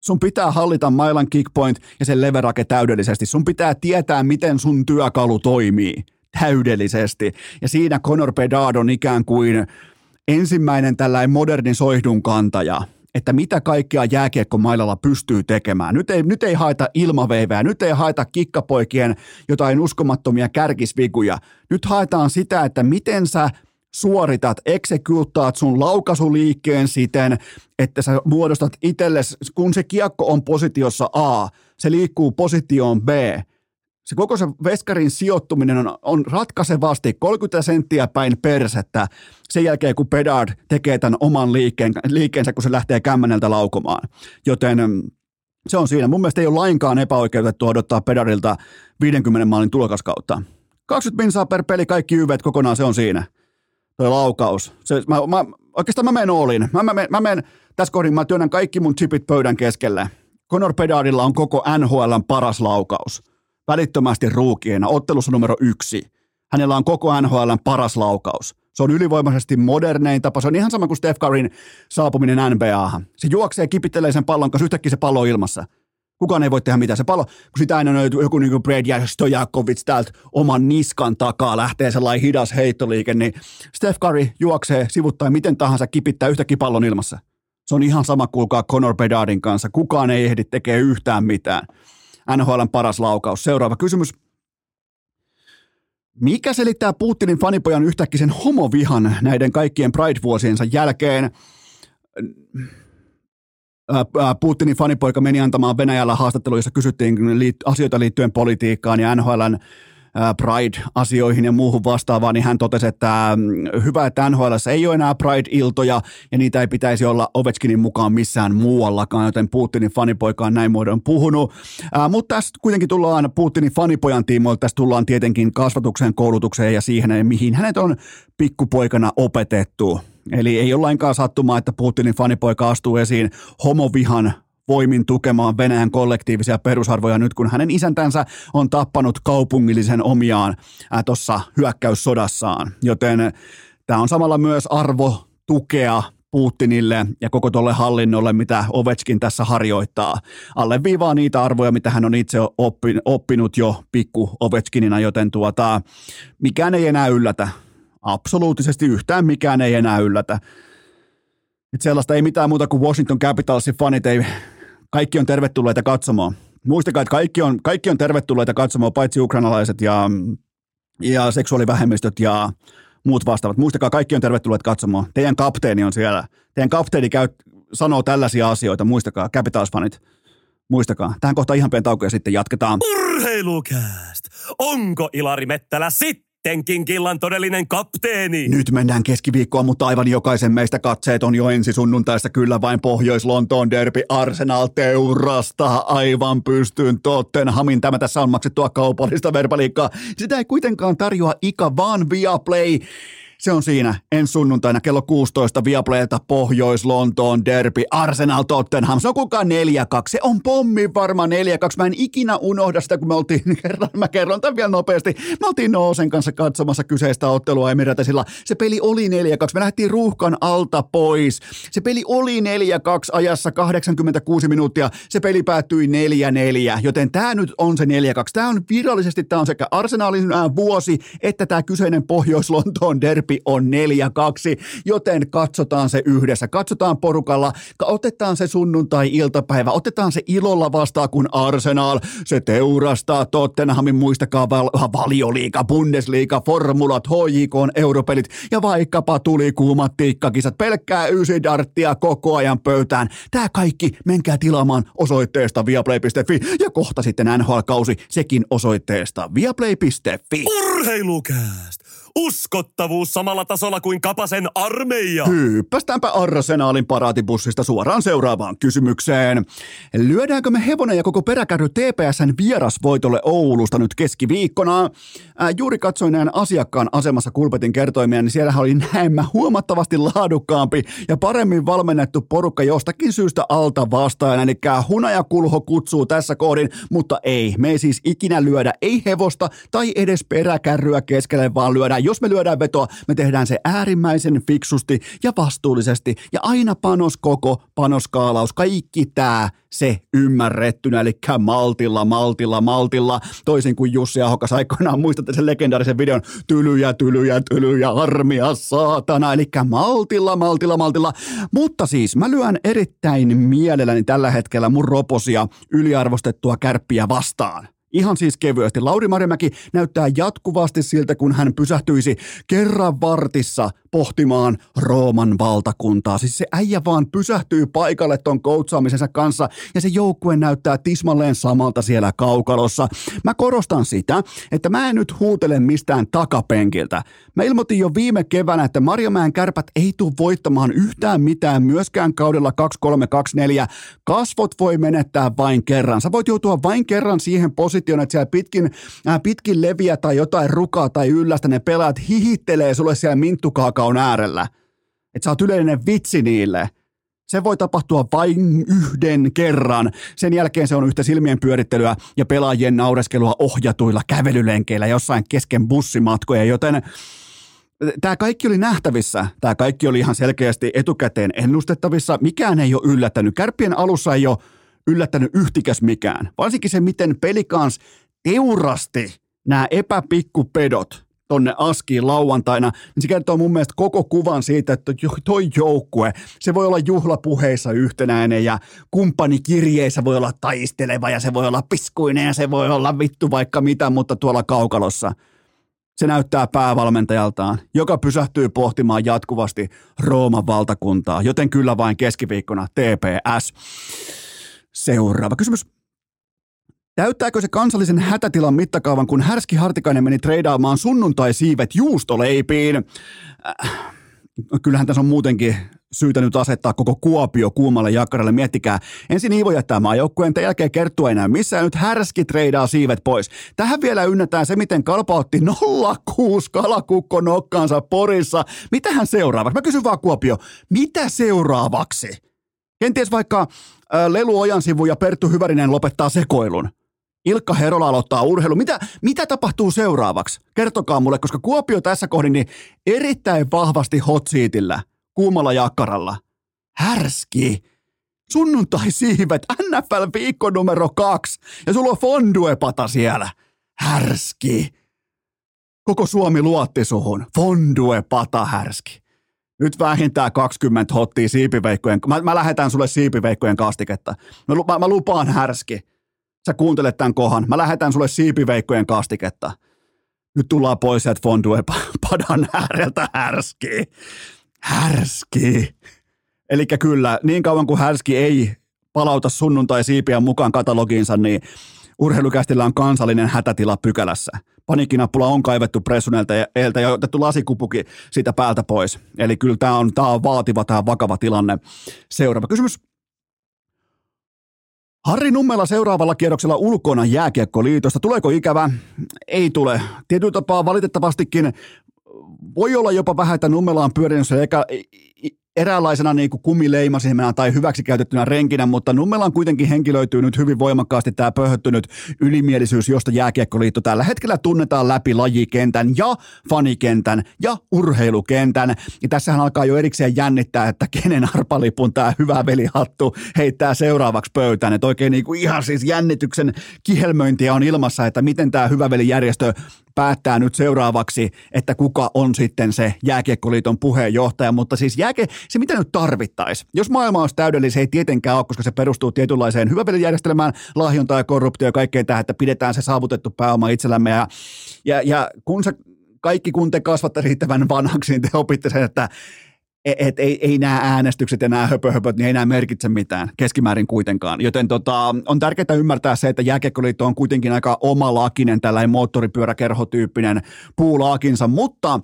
Sun pitää hallita mailan kickpoint ja sen leverake täydellisesti. Sun pitää tietää, miten sun työkalu toimii täydellisesti. Ja siinä Conor Bedard on ikään kuin ensimmäinen tällainen modernin soihdun kantaja, että mitä kaikkea jääkiekkomailalla pystyy tekemään. Nyt ei, nyt ei haeta ilmaveiveä, nyt ei haeta kikkapoikien jotain uskomattomia kärkisvikuja. Nyt haetaan sitä, että miten sä suoritat, eksekyuttaat sun laukasuliikkeen siten, että sä muodostat itsellesi, kun se kiekko on positiossa A, se liikkuu positioon B, se koko se veskarin sijoittuminen on, on ratkaisevasti 30 senttiä päin persettä sen jälkeen, kun Pedard tekee tämän oman liikkeen, liikkeensä, kun se lähtee kämmeneltä laukomaan. Joten mm, se on siinä. Mun mielestä ei ole lainkaan epäoikeutettu odottaa Pedardilta 50 maalin tulokaskautta. 20 minsaa per peli, kaikki yvet kokonaan, se on siinä. Toi laukaus. Se, mä, mä, oikeastaan mä menen olin. Mä, mä, mä, menen, tässä kohdin mä työnnän kaikki mun chipit pöydän keskelle. Conor Pedardilla on koko NHLn paras laukaus välittömästi ruukiena ottelussa numero yksi. Hänellä on koko NHLn paras laukaus. Se on ylivoimaisesti modernein tapa. Se on ihan sama kuin Steph Curryn saapuminen NBAhan. Se juoksee, kipittelee sen pallon kanssa, yhtäkkiä se pallo on ilmassa. Kukaan ei voi tehdä mitään. Se pallo, kun sitä aina on joku niin kuin Brad Stojakovic täältä oman niskan takaa lähtee sellainen hidas heittoliike, niin Steph Curry juoksee sivuttain miten tahansa kipittää yhtäkkiä pallon ilmassa. Se on ihan sama, kuulkaa Conor Bedardin kanssa. Kukaan ei ehdi tekemään yhtään mitään. NHLn paras laukaus. Seuraava kysymys. Mikä selittää Putinin fanipojan yhtäkkisen homovihan näiden kaikkien Pride-vuosiensa jälkeen? Putinin fanipoika meni antamaan Venäjällä haastattelu, jossa kysyttiin asioita liittyen politiikkaan ja NHLn Pride-asioihin ja muuhun vastaavaan, niin hän totesi, että mm, hyvä, että NHL ei ole enää Pride-iltoja ja niitä ei pitäisi olla Ovechkinin mukaan missään muuallakaan, joten Putinin fanipoika on näin muodon puhunut. mutta tässä kuitenkin tullaan Putinin fanipojan tiimoilta, tässä tullaan tietenkin kasvatukseen, koulutukseen ja siihen, mihin hänet on pikkupoikana opetettu. Eli ei ole lainkaan sattumaa, että Putinin fanipoika astuu esiin homovihan voimin tukemaan Venäjän kollektiivisia perusarvoja nyt, kun hänen isäntänsä on tappanut kaupungillisen omiaan tuossa hyökkäyssodassaan. Joten tämä on samalla myös arvo tukea Putinille ja koko tuolle hallinnolle, mitä Ovechkin tässä harjoittaa. Alleviivaa niitä arvoja, mitä hän on itse oppinut jo pikku Ovechkinina, joten tuota, mikään ei enää yllätä. Absoluuttisesti yhtään mikään ei enää yllätä. Et sellaista ei mitään muuta kuin Washington Capitalsin fanit ei kaikki on tervetulleita katsomaan. Muistakaa, että kaikki on, kaikki on tervetulleita katsomaan, paitsi ukrainalaiset ja, ja seksuaalivähemmistöt ja muut vastaavat. Muistakaa, kaikki on tervetulleet katsomaan. Teidän kapteeni on siellä. Teidän kapteeni käy, sanoo tällaisia asioita. Muistakaa, Capitals-fanit. Muistakaa. Tähän kohtaan ihan pieni tauko ja sitten jatketaan. Urheilukääst! Onko Ilari Mettälä sittenkin killan todellinen kapteeni? Nyt mennään keskiviikkoon, mutta aivan jokaisen meistä katseet on jo ensi sunnuntaista kyllä vain Pohjois-Lontoon derby Arsenal teurasta aivan pystyyn Tottenhamin. Tämä tässä on maksettua kaupallista verbaliikkaa. Sitä ei kuitenkaan tarjoa Ika, vaan Viaplay. Se on siinä ensi sunnuntaina kello 16 Viaplaylta Pohjois-Lontoon derby Arsenal Tottenham. Se on kukaan 4-2. Se on pommi varma 4-2. Mä en ikinä unohda sitä, kun me oltiin kerran, mä kerron tämän vielä nopeasti. Me oltiin Noosen kanssa katsomassa kyseistä ottelua Emiratesilla. Se peli oli 4-2. Me lähdettiin ruuhkan alta pois. Se peli oli 4-2 ajassa 86 minuuttia. Se peli päättyi 4-4, joten tämä nyt on se 4-2. Tämä on virallisesti, tämä on sekä Arsenalin vuosi, että tämä kyseinen Pohjois-Lontoon derby derbi on 4-2, joten katsotaan se yhdessä. Katsotaan porukalla, otetaan se sunnuntai-iltapäivä, otetaan se ilolla vastaan, kun Arsenal, se teurastaa Tottenhamin, muistakaa val- valioliiga, Bundesliga, formulat, HJK, europelit ja vaikkapa tuli kuumat tiikkakisat, pelkkää ysidarttia koko ajan pöytään. Tää kaikki menkää tilaamaan osoitteesta viaplay.fi ja kohta sitten NHL-kausi sekin osoitteesta viaplay.fi. Urheilukääst! Uskottavuus samalla tasolla kuin Kapasen armeija. Hyppästäänpä Arsenaalin paraatibussista suoraan seuraavaan kysymykseen. Lyödäänkö me hevonen ja koko peräkärry TPSn vierasvoitolle Oulusta nyt keskiviikkona? Ää, juuri katsoin näin asiakkaan asemassa Kulpetin kertoimia, niin siellä oli näemmä huomattavasti laadukkaampi ja paremmin valmennettu porukka jostakin syystä alta vastaan. Eli hunajakulho kutsuu tässä kohdin, mutta ei. Me ei siis ikinä lyödä ei hevosta tai edes peräkärryä keskelle, vaan lyödään jos me lyödään vetoa, me tehdään se äärimmäisen fiksusti ja vastuullisesti. Ja aina panos koko, panoskaalaus, kaikki tämä se ymmärrettynä, eli maltilla, maltilla, maltilla, toisin kuin Jussi Ahokas aikoinaan, muistatte sen legendaarisen videon, tylyjä, tylyjä, tylyjä, armia, saatana, eli maltilla, maltilla, maltilla, mutta siis mä lyön erittäin mielelläni tällä hetkellä mun roposia yliarvostettua kärppiä vastaan. Ihan siis kevyesti. Lauri Marimäki näyttää jatkuvasti siltä, kun hän pysähtyisi kerran vartissa pohtimaan Rooman valtakuntaa. Siis se äijä vaan pysähtyy paikalle ton koutsaamisensa kanssa ja se joukkue näyttää tismalleen samalta siellä kaukalossa. Mä korostan sitä, että mä en nyt huutele mistään takapenkiltä. Mä ilmoitin jo viime keväänä, että Marjamäen kärpät ei tule voittamaan yhtään mitään myöskään kaudella 2324. Kasvot voi menettää vain kerran. Sä voit joutua vain kerran siihen positioon, että siellä pitkin, äh, pitkin leviä tai jotain rukaa tai yllästä ne pelaat hihittelee sulle siellä minttukaa kaakaon äärellä. Että sä oot yleinen vitsi niille. Se voi tapahtua vain yhden kerran. Sen jälkeen se on yhtä silmien pyörittelyä ja pelaajien naureskelua ohjatuilla kävelylenkeillä jossain kesken bussimatkoja, joten Tämä kaikki oli nähtävissä, tämä kaikki oli ihan selkeästi etukäteen ennustettavissa, mikään ei ole yllättänyt. Kärppien alussa ei ole yllättänyt yhtikäs mikään, varsinkin se, miten pelikans teurasti nämä epäpikkupedot tonne Askiin lauantaina, niin se kertoo mun mielestä koko kuvan siitä, että toi joukkue, se voi olla juhlapuheissa yhtenäinen ja kumppanikirjeissä voi olla taisteleva ja se voi olla piskuinen ja se voi olla vittu vaikka mitä, mutta tuolla kaukalossa se näyttää päävalmentajaltaan, joka pysähtyy pohtimaan jatkuvasti Rooman valtakuntaa, joten kyllä vain keskiviikkona TPS. Seuraava kysymys. Täyttääkö se kansallisen hätätilan mittakaavan, kun Härski Hartikainen meni treidaamaan sunnuntai-siivet juustoleipiin? Äh, kyllähän tässä on muutenkin syytä nyt asettaa koko Kuopio kuumalle jakkaralle. Miettikää, ensin Iivo jättää maajoukkueen, tämän jälkeen Kerttu enää missään, nyt Härski treidaa siivet pois. Tähän vielä ynnätään se, miten Kalpa otti 06 kalakukko nokkaansa Porissa. Mitähän seuraavaksi? Mä kysyn vaan Kuopio, mitä seuraavaksi? Kenties vaikka äh, Lelu Ojansivu ja Perttu Hyvärinen lopettaa sekoilun. Ilkka Herola aloittaa urheilu. Mitä, mitä tapahtuu seuraavaksi? Kertokaa mulle, koska Kuopio tässä kohdin niin erittäin vahvasti hotsiitillä, kuumalla jakkaralla. Härski. Sunnuntai-siivet, NFL viikko numero kaksi. Ja sulla on fonduepata siellä. Härski. Koko Suomi luotti suhun. Fonduepata härski. nyt vähintään 20 hottia siipiveikkojen, mä, mä lähetän sulle siipiveikkojen kastiketta. Mä, mä, mä lupaan härski. Sä kuuntelet tämän kohan. Mä lähetän sulle siipiveikkojen kastiketta. Nyt tullaan pois sieltä Fondue padan ääreltä härski. Härski. Eli kyllä, niin kauan kuin härski ei palauta sunnuntai-siipiä mukaan katalogiinsa, niin urheilukästillä on kansallinen hätätila pykälässä. Panikkinappula on kaivettu pressunelta ja eiltä ja otettu lasikupuki siitä päältä pois. Eli kyllä tämä on, tämä on vaativa, tämä vakava tilanne. Seuraava kysymys. Harri Nummela seuraavalla kierroksella ulkona jääkiekkoliitosta. Tuleeko ikävä? Ei tule. Tietyllä tapaa valitettavastikin voi olla jopa vähän, että Nummela on pyörinyt eka, eräänlaisena niin kuin kumileimasimena tai hyväksikäytettynä renkinä, mutta Nummela on kuitenkin henkilöityy nyt hyvin voimakkaasti tämä pöhöttynyt ylimielisyys, josta Jääkiekkoliitto tällä hetkellä tunnetaan läpi lajikentän ja fanikentän ja urheilukentän. Ja tässähän alkaa jo erikseen jännittää, että kenen arpalipun tämä hyvä velihattu heittää seuraavaksi pöytään. Että oikein niin kuin ihan siis jännityksen kihelmöintiä on ilmassa, että miten tämä hyvä velijärjestö päättää nyt seuraavaksi, että kuka on sitten se jääkiekkoliiton puheenjohtaja, mutta siis jääke, se mitä nyt tarvittaisiin. Jos maailma olisi täydellinen, se ei tietenkään ole, koska se perustuu tietynlaiseen hyvävelijärjestelmään, lahjonta ja korruptio ja kaikkeen tähän, että pidetään se saavutettu pääoma itsellämme ja, ja, ja kun se kaikki kun te kasvatte riittävän vanhaksi, niin te opitte sen, että et, et, ei, ei nämä äänestykset ja nämä höpöhöpöt, niin ei nämä merkitse mitään keskimäärin kuitenkaan. Joten tota, on tärkeää ymmärtää se, että jääkiekkoliitto on kuitenkin aika omalakinen, tällainen moottoripyöräkerhotyyppinen puulaakinsa, mutta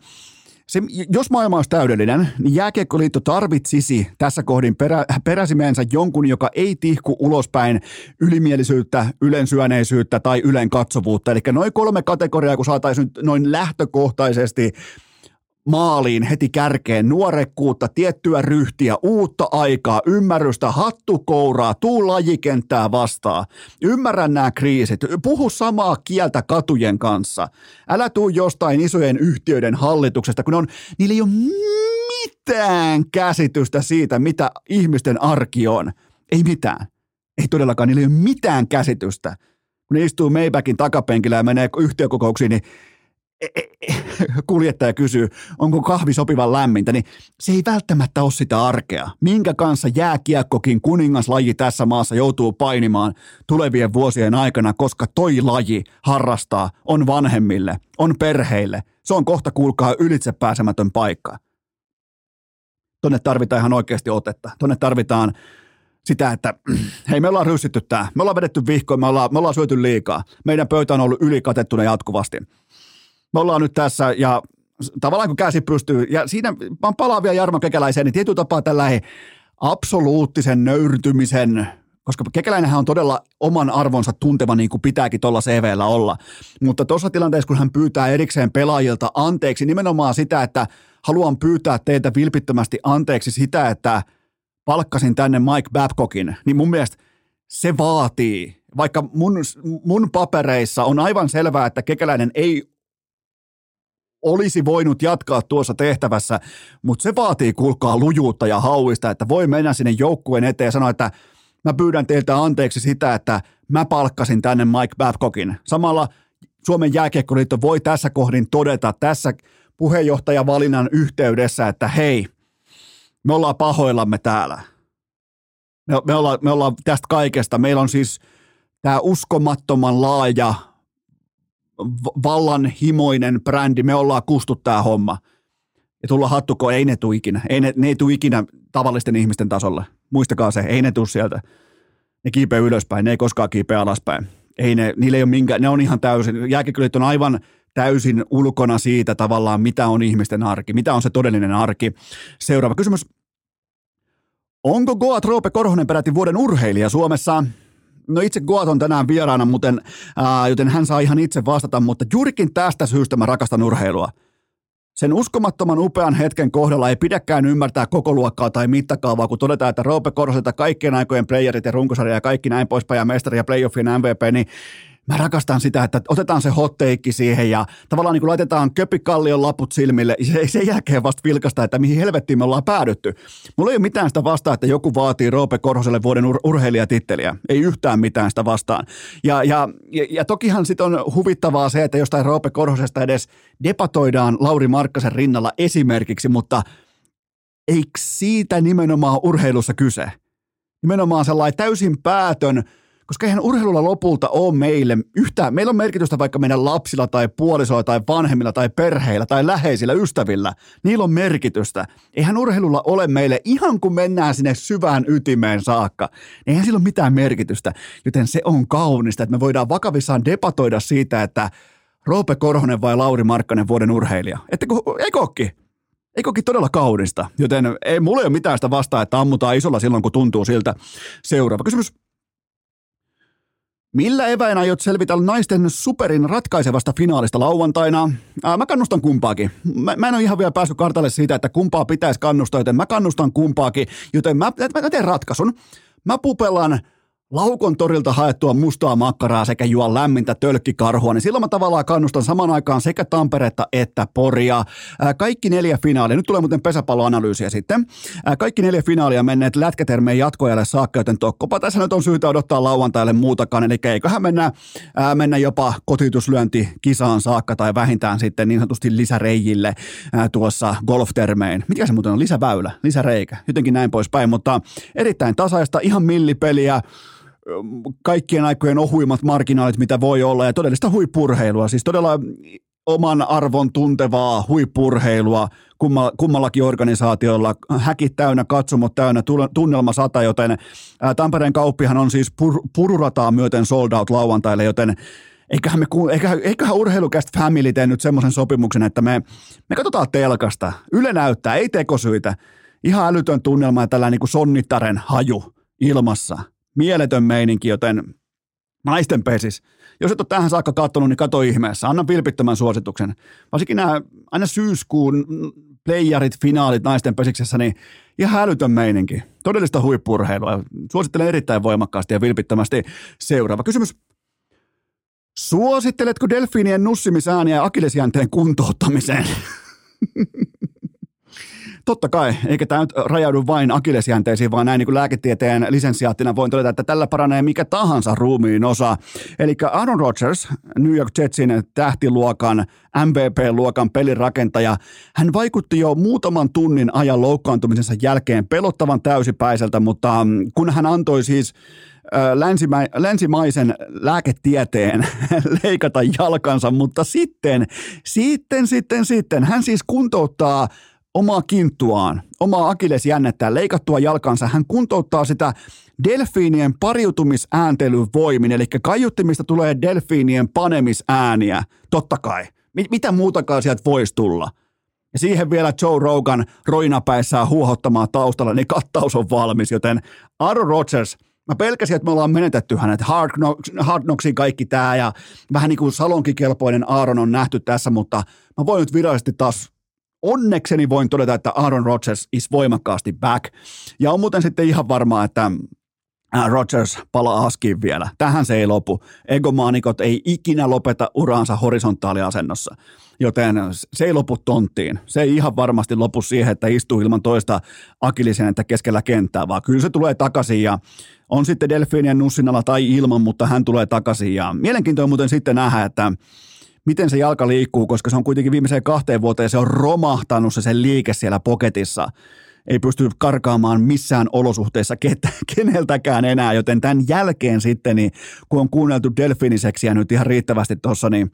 se, jos maailma olisi täydellinen, niin jääkiekkoliitto tarvitsisi tässä kohdin perä, peräsimeensä jonkun, joka ei tihku ulospäin ylimielisyyttä, ylensyöneisyyttä tai ylen katsovuutta. Eli noin kolme kategoriaa, kun saataisiin noin lähtökohtaisesti maaliin heti kärkeen nuorekkuutta, tiettyä ryhtiä, uutta aikaa, ymmärrystä, hattukouraa, tuu lajikenttää vastaan. Ymmärrän nämä kriisit, puhu samaa kieltä katujen kanssa. Älä tuu jostain isojen yhtiöiden hallituksesta, kun on, niillä ei ole mitään käsitystä siitä, mitä ihmisten arki on. Ei mitään. Ei todellakaan, niillä ei ole mitään käsitystä. Kun ne istuu Maybackin takapenkillä ja menee yhtiökokouksiin, niin kuljettaja kysyy, onko kahvi sopivan lämmintä, niin se ei välttämättä ole sitä arkea. Minkä kanssa jääkiekkokin kuningaslaji tässä maassa joutuu painimaan tulevien vuosien aikana, koska toi laji harrastaa, on vanhemmille, on perheille. Se on kohta, kuulkaa, ylitsepääsemätön paikka. Tonne tarvitaan ihan oikeasti otetta. Tonne tarvitaan sitä, että hei me ollaan ryssitty tää, me ollaan vedetty vihkoon, me ollaan, me ollaan syöty liikaa. Meidän pöytä on ollut ylikatettuna jatkuvasti me ollaan nyt tässä ja tavallaan kun käsi pystyy, ja siinä mä palaan vielä Jarmo Kekäläiseen, niin tietyllä tapaa tällainen absoluuttisen nöyrtymisen koska Kekäläinenhän on todella oman arvonsa tunteva niin kuin pitääkin tuolla CVllä olla. Mutta tuossa tilanteessa, kun hän pyytää erikseen pelaajilta anteeksi, nimenomaan sitä, että haluan pyytää teiltä vilpittömästi anteeksi sitä, että palkkasin tänne Mike Babcockin, niin mun mielestä se vaatii, vaikka mun, mun papereissa on aivan selvää, että Kekäläinen ei olisi voinut jatkaa tuossa tehtävässä, mutta se vaatii kuulkaa lujuutta ja hauista, että voi mennä sinne joukkueen eteen ja sanoa, että mä pyydän teiltä anteeksi sitä, että mä palkkasin tänne Mike Babcockin. Samalla Suomen jääkiekkoliitto voi tässä kohdin todeta tässä puheenjohtajavalinnan yhteydessä, että hei, me ollaan pahoillamme täällä. Me, me, ollaan, me ollaan tästä kaikesta. Meillä on siis tämä uskomattoman laaja vallanhimoinen brändi, me ollaan kustu tämä homma. Ja tulla hattuko, ei ne tule ikinä. Ei ne, ne ei tule ikinä tavallisten ihmisten tasolle. Muistakaa se, ei ne tule sieltä. Ne kiipeä ylöspäin, ne ei koskaan kiipeä alaspäin. Ei ne, niillä ei ole minkä, ne on ihan täysin, jääkikylit on aivan täysin ulkona siitä tavallaan, mitä on ihmisten arki, mitä on se todellinen arki. Seuraava kysymys. Onko Goat Roope Korhonen peräti vuoden urheilija Suomessa? No itse Goat on tänään vieraana, muuten, ää, joten hän saa ihan itse vastata, mutta juurikin tästä syystä mä rakastan urheilua. Sen uskomattoman upean hetken kohdalla ei pidäkään ymmärtää koko luokkaa tai mittakaavaa, kun todetaan, että Roope Korhoselta kaikkien aikojen playerit ja runkosarja ja kaikki näin poispäin ja mestari ja playoffien MVP, niin mä rakastan sitä, että otetaan se hotteikki siihen ja tavallaan niin kuin laitetaan köpikallion laput silmille ja sen jälkeen vasta vilkasta, että mihin helvettiin me ollaan päädytty. Mulla ei ole mitään sitä vastaan, että joku vaatii Roope Korhoselle vuoden ur- urheilijatitteliä. Ei yhtään mitään sitä vastaan. Ja, ja, ja, ja tokihan sitten on huvittavaa se, että jostain Roope Korhosesta edes debatoidaan Lauri Markkasen rinnalla esimerkiksi, mutta eikö siitä nimenomaan urheilussa kyse? Nimenomaan sellainen täysin päätön, koska eihän urheilulla lopulta ole meille yhtään, meillä on merkitystä vaikka meidän lapsilla tai puolisoilla tai vanhemmilla tai perheillä tai läheisillä ystävillä, niillä on merkitystä. Eihän urheilulla ole meille, ihan kun mennään sinne syvään ytimeen saakka, niin eihän sillä ole mitään merkitystä, joten se on kaunista, että me voidaan vakavissaan debatoida siitä, että Roope Korhonen vai Lauri Markkanen vuoden urheilija. Että eikö ookin? Eikö todella kaunista? Joten ei mulla ole mitään sitä vastaa, että ammutaan isolla silloin, kun tuntuu siltä. Seuraava kysymys. Millä eväin aiot selvitä naisten superin ratkaisevasta finaalista lauantaina? Ää, mä kannustan kumpaakin. Mä, mä en ole ihan vielä päässyt kartalle siitä, että kumpaa pitäisi kannustaa, joten mä kannustan kumpaakin. Joten mä, mä teen ratkaisun. Mä pupellan Laukon torilta haettua mustaa makkaraa sekä juo lämmintä tölkkikarhua, niin silloin mä tavallaan kannustan saman aikaan sekä Tamperetta että Poria. Kaikki neljä finaalia, nyt tulee muuten pesäpalloanalyysiä sitten. Kaikki neljä finaalia menneet lätkätermeen jatkoajalle saakka, joten tokkopa tässä nyt on syytä odottaa lauantaille muutakaan, eli eiköhän mennä, mennä jopa kotituslyönti kisaan saakka tai vähintään sitten niin sanotusti lisäreijille tuossa golftermeen. Mikä se muuten on? Lisäväylä, lisäreikä, jotenkin näin poispäin, mutta erittäin tasaista, ihan millipeliä kaikkien aikojen ohuimmat marginaalit, mitä voi olla, ja todellista huippurheilua, siis todella oman arvon tuntevaa huippurheilua kummallakin organisaatiolla, häkit täynnä, katsomot täynnä, tunnelma sata, joten Tampereen kauppihan on siis pur, pururataa myöten sold out lauantaille, joten eiköhän, me, eiköhän, eiköhän urheilukästä family tee nyt semmoisen sopimuksen, että me, me katsotaan telkasta, Yle näyttää, ei tekosyitä, ihan älytön tunnelma ja tällainen niin sonnittaren haju ilmassa – mieletön meininki, joten naisten pesis. Jos et ole tähän saakka katsonut, niin kato ihmeessä. Anna vilpittömän suosituksen. Varsinkin nämä aina syyskuun playerit, finaalit naisten pesiksessä, niin ihan älytön meininki. Todellista huippurheilua. Suosittelen erittäin voimakkaasti ja vilpittömästi. Seuraava kysymys. Suositteletko delfiinien nussimisääniä akillesjänteen kuntouttamiseen? Totta kai, eikä tämä nyt rajaudu vain akillesjänteisiin, vaan näin niin kuin lääketieteen lisensiaattina voin todeta, että tällä paranee mikä tahansa ruumiin osa. Eli Aaron Rodgers, New York Jetsin tähtiluokan, MVP-luokan pelirakentaja, hän vaikutti jo muutaman tunnin ajan loukkaantumisensa jälkeen pelottavan täysipäiseltä, mutta mm, kun hän antoi siis länsimä, länsimaisen lääketieteen leikata jalkansa, mutta sitten, sitten, sitten, sitten, hän siis kuntouttaa omaa kinttuaan, omaa akillesjännettään, leikattua jalkansa. Hän kuntouttaa sitä delfiinien pariutumisääntelyvoimin, voimin, eli kaiuttimista tulee delfiinien panemisääniä, totta kai. Mitä muutakaan sieltä voisi tulla? Ja siihen vielä Joe Rogan roinapäissään huuhottamaan taustalla, niin kattaus on valmis, joten Aaron Rodgers, mä pelkäsin, että me ollaan menetetty hänet. Hard, Knocks, Hard kaikki tämä ja vähän niin kuin salonkikelpoinen Aaron on nähty tässä, mutta mä voin nyt virallisesti taas onnekseni voin todeta, että Aaron Rodgers is voimakkaasti back. Ja on muuten sitten ihan varmaa, että Rodgers palaa askiin vielä. Tähän se ei lopu. Egomaanikot ei ikinä lopeta uraansa horisontaaliasennossa. Joten se ei lopu tonttiin. Se ei ihan varmasti lopu siihen, että istuu ilman toista akillisen että keskellä kenttää, vaan kyllä se tulee takaisin ja on sitten delfiinien nussinalla tai ilman, mutta hän tulee takaisin. Ja mielenkiintoinen muuten sitten nähdä, että miten se jalka liikkuu, koska se on kuitenkin viimeiseen kahteen vuoteen se on romahtanut se sen liike siellä poketissa. Ei pysty karkaamaan missään olosuhteissa ketä, keneltäkään enää, joten tämän jälkeen sitten, niin, kun on kuunneltu delfiniseksiä nyt ihan riittävästi tuossa, niin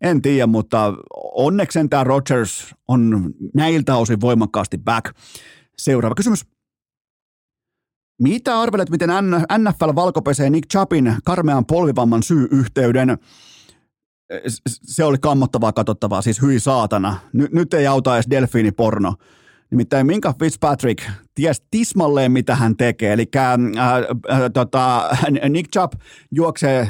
en tiedä, mutta onneksi tämä Rogers on näiltä osin voimakkaasti back. Seuraava kysymys. Mitä arvelet, miten NFL valkopesee Nick Chapin karmean polvivamman syy-yhteyden? Se oli kammottavaa katsottavaa, siis hyi saatana. Ny, nyt ei auta edes delfiiniporno. Nimittäin Minka Fitzpatrick ties tismalleen, mitä hän tekee. Eli äh, äh, tota, Nick Chubb juoksee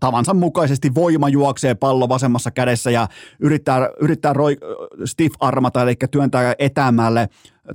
tavansa mukaisesti voima juoksee pallo vasemmassa kädessä ja yrittää, yrittää roi, stiff armata, eli työntää etämälle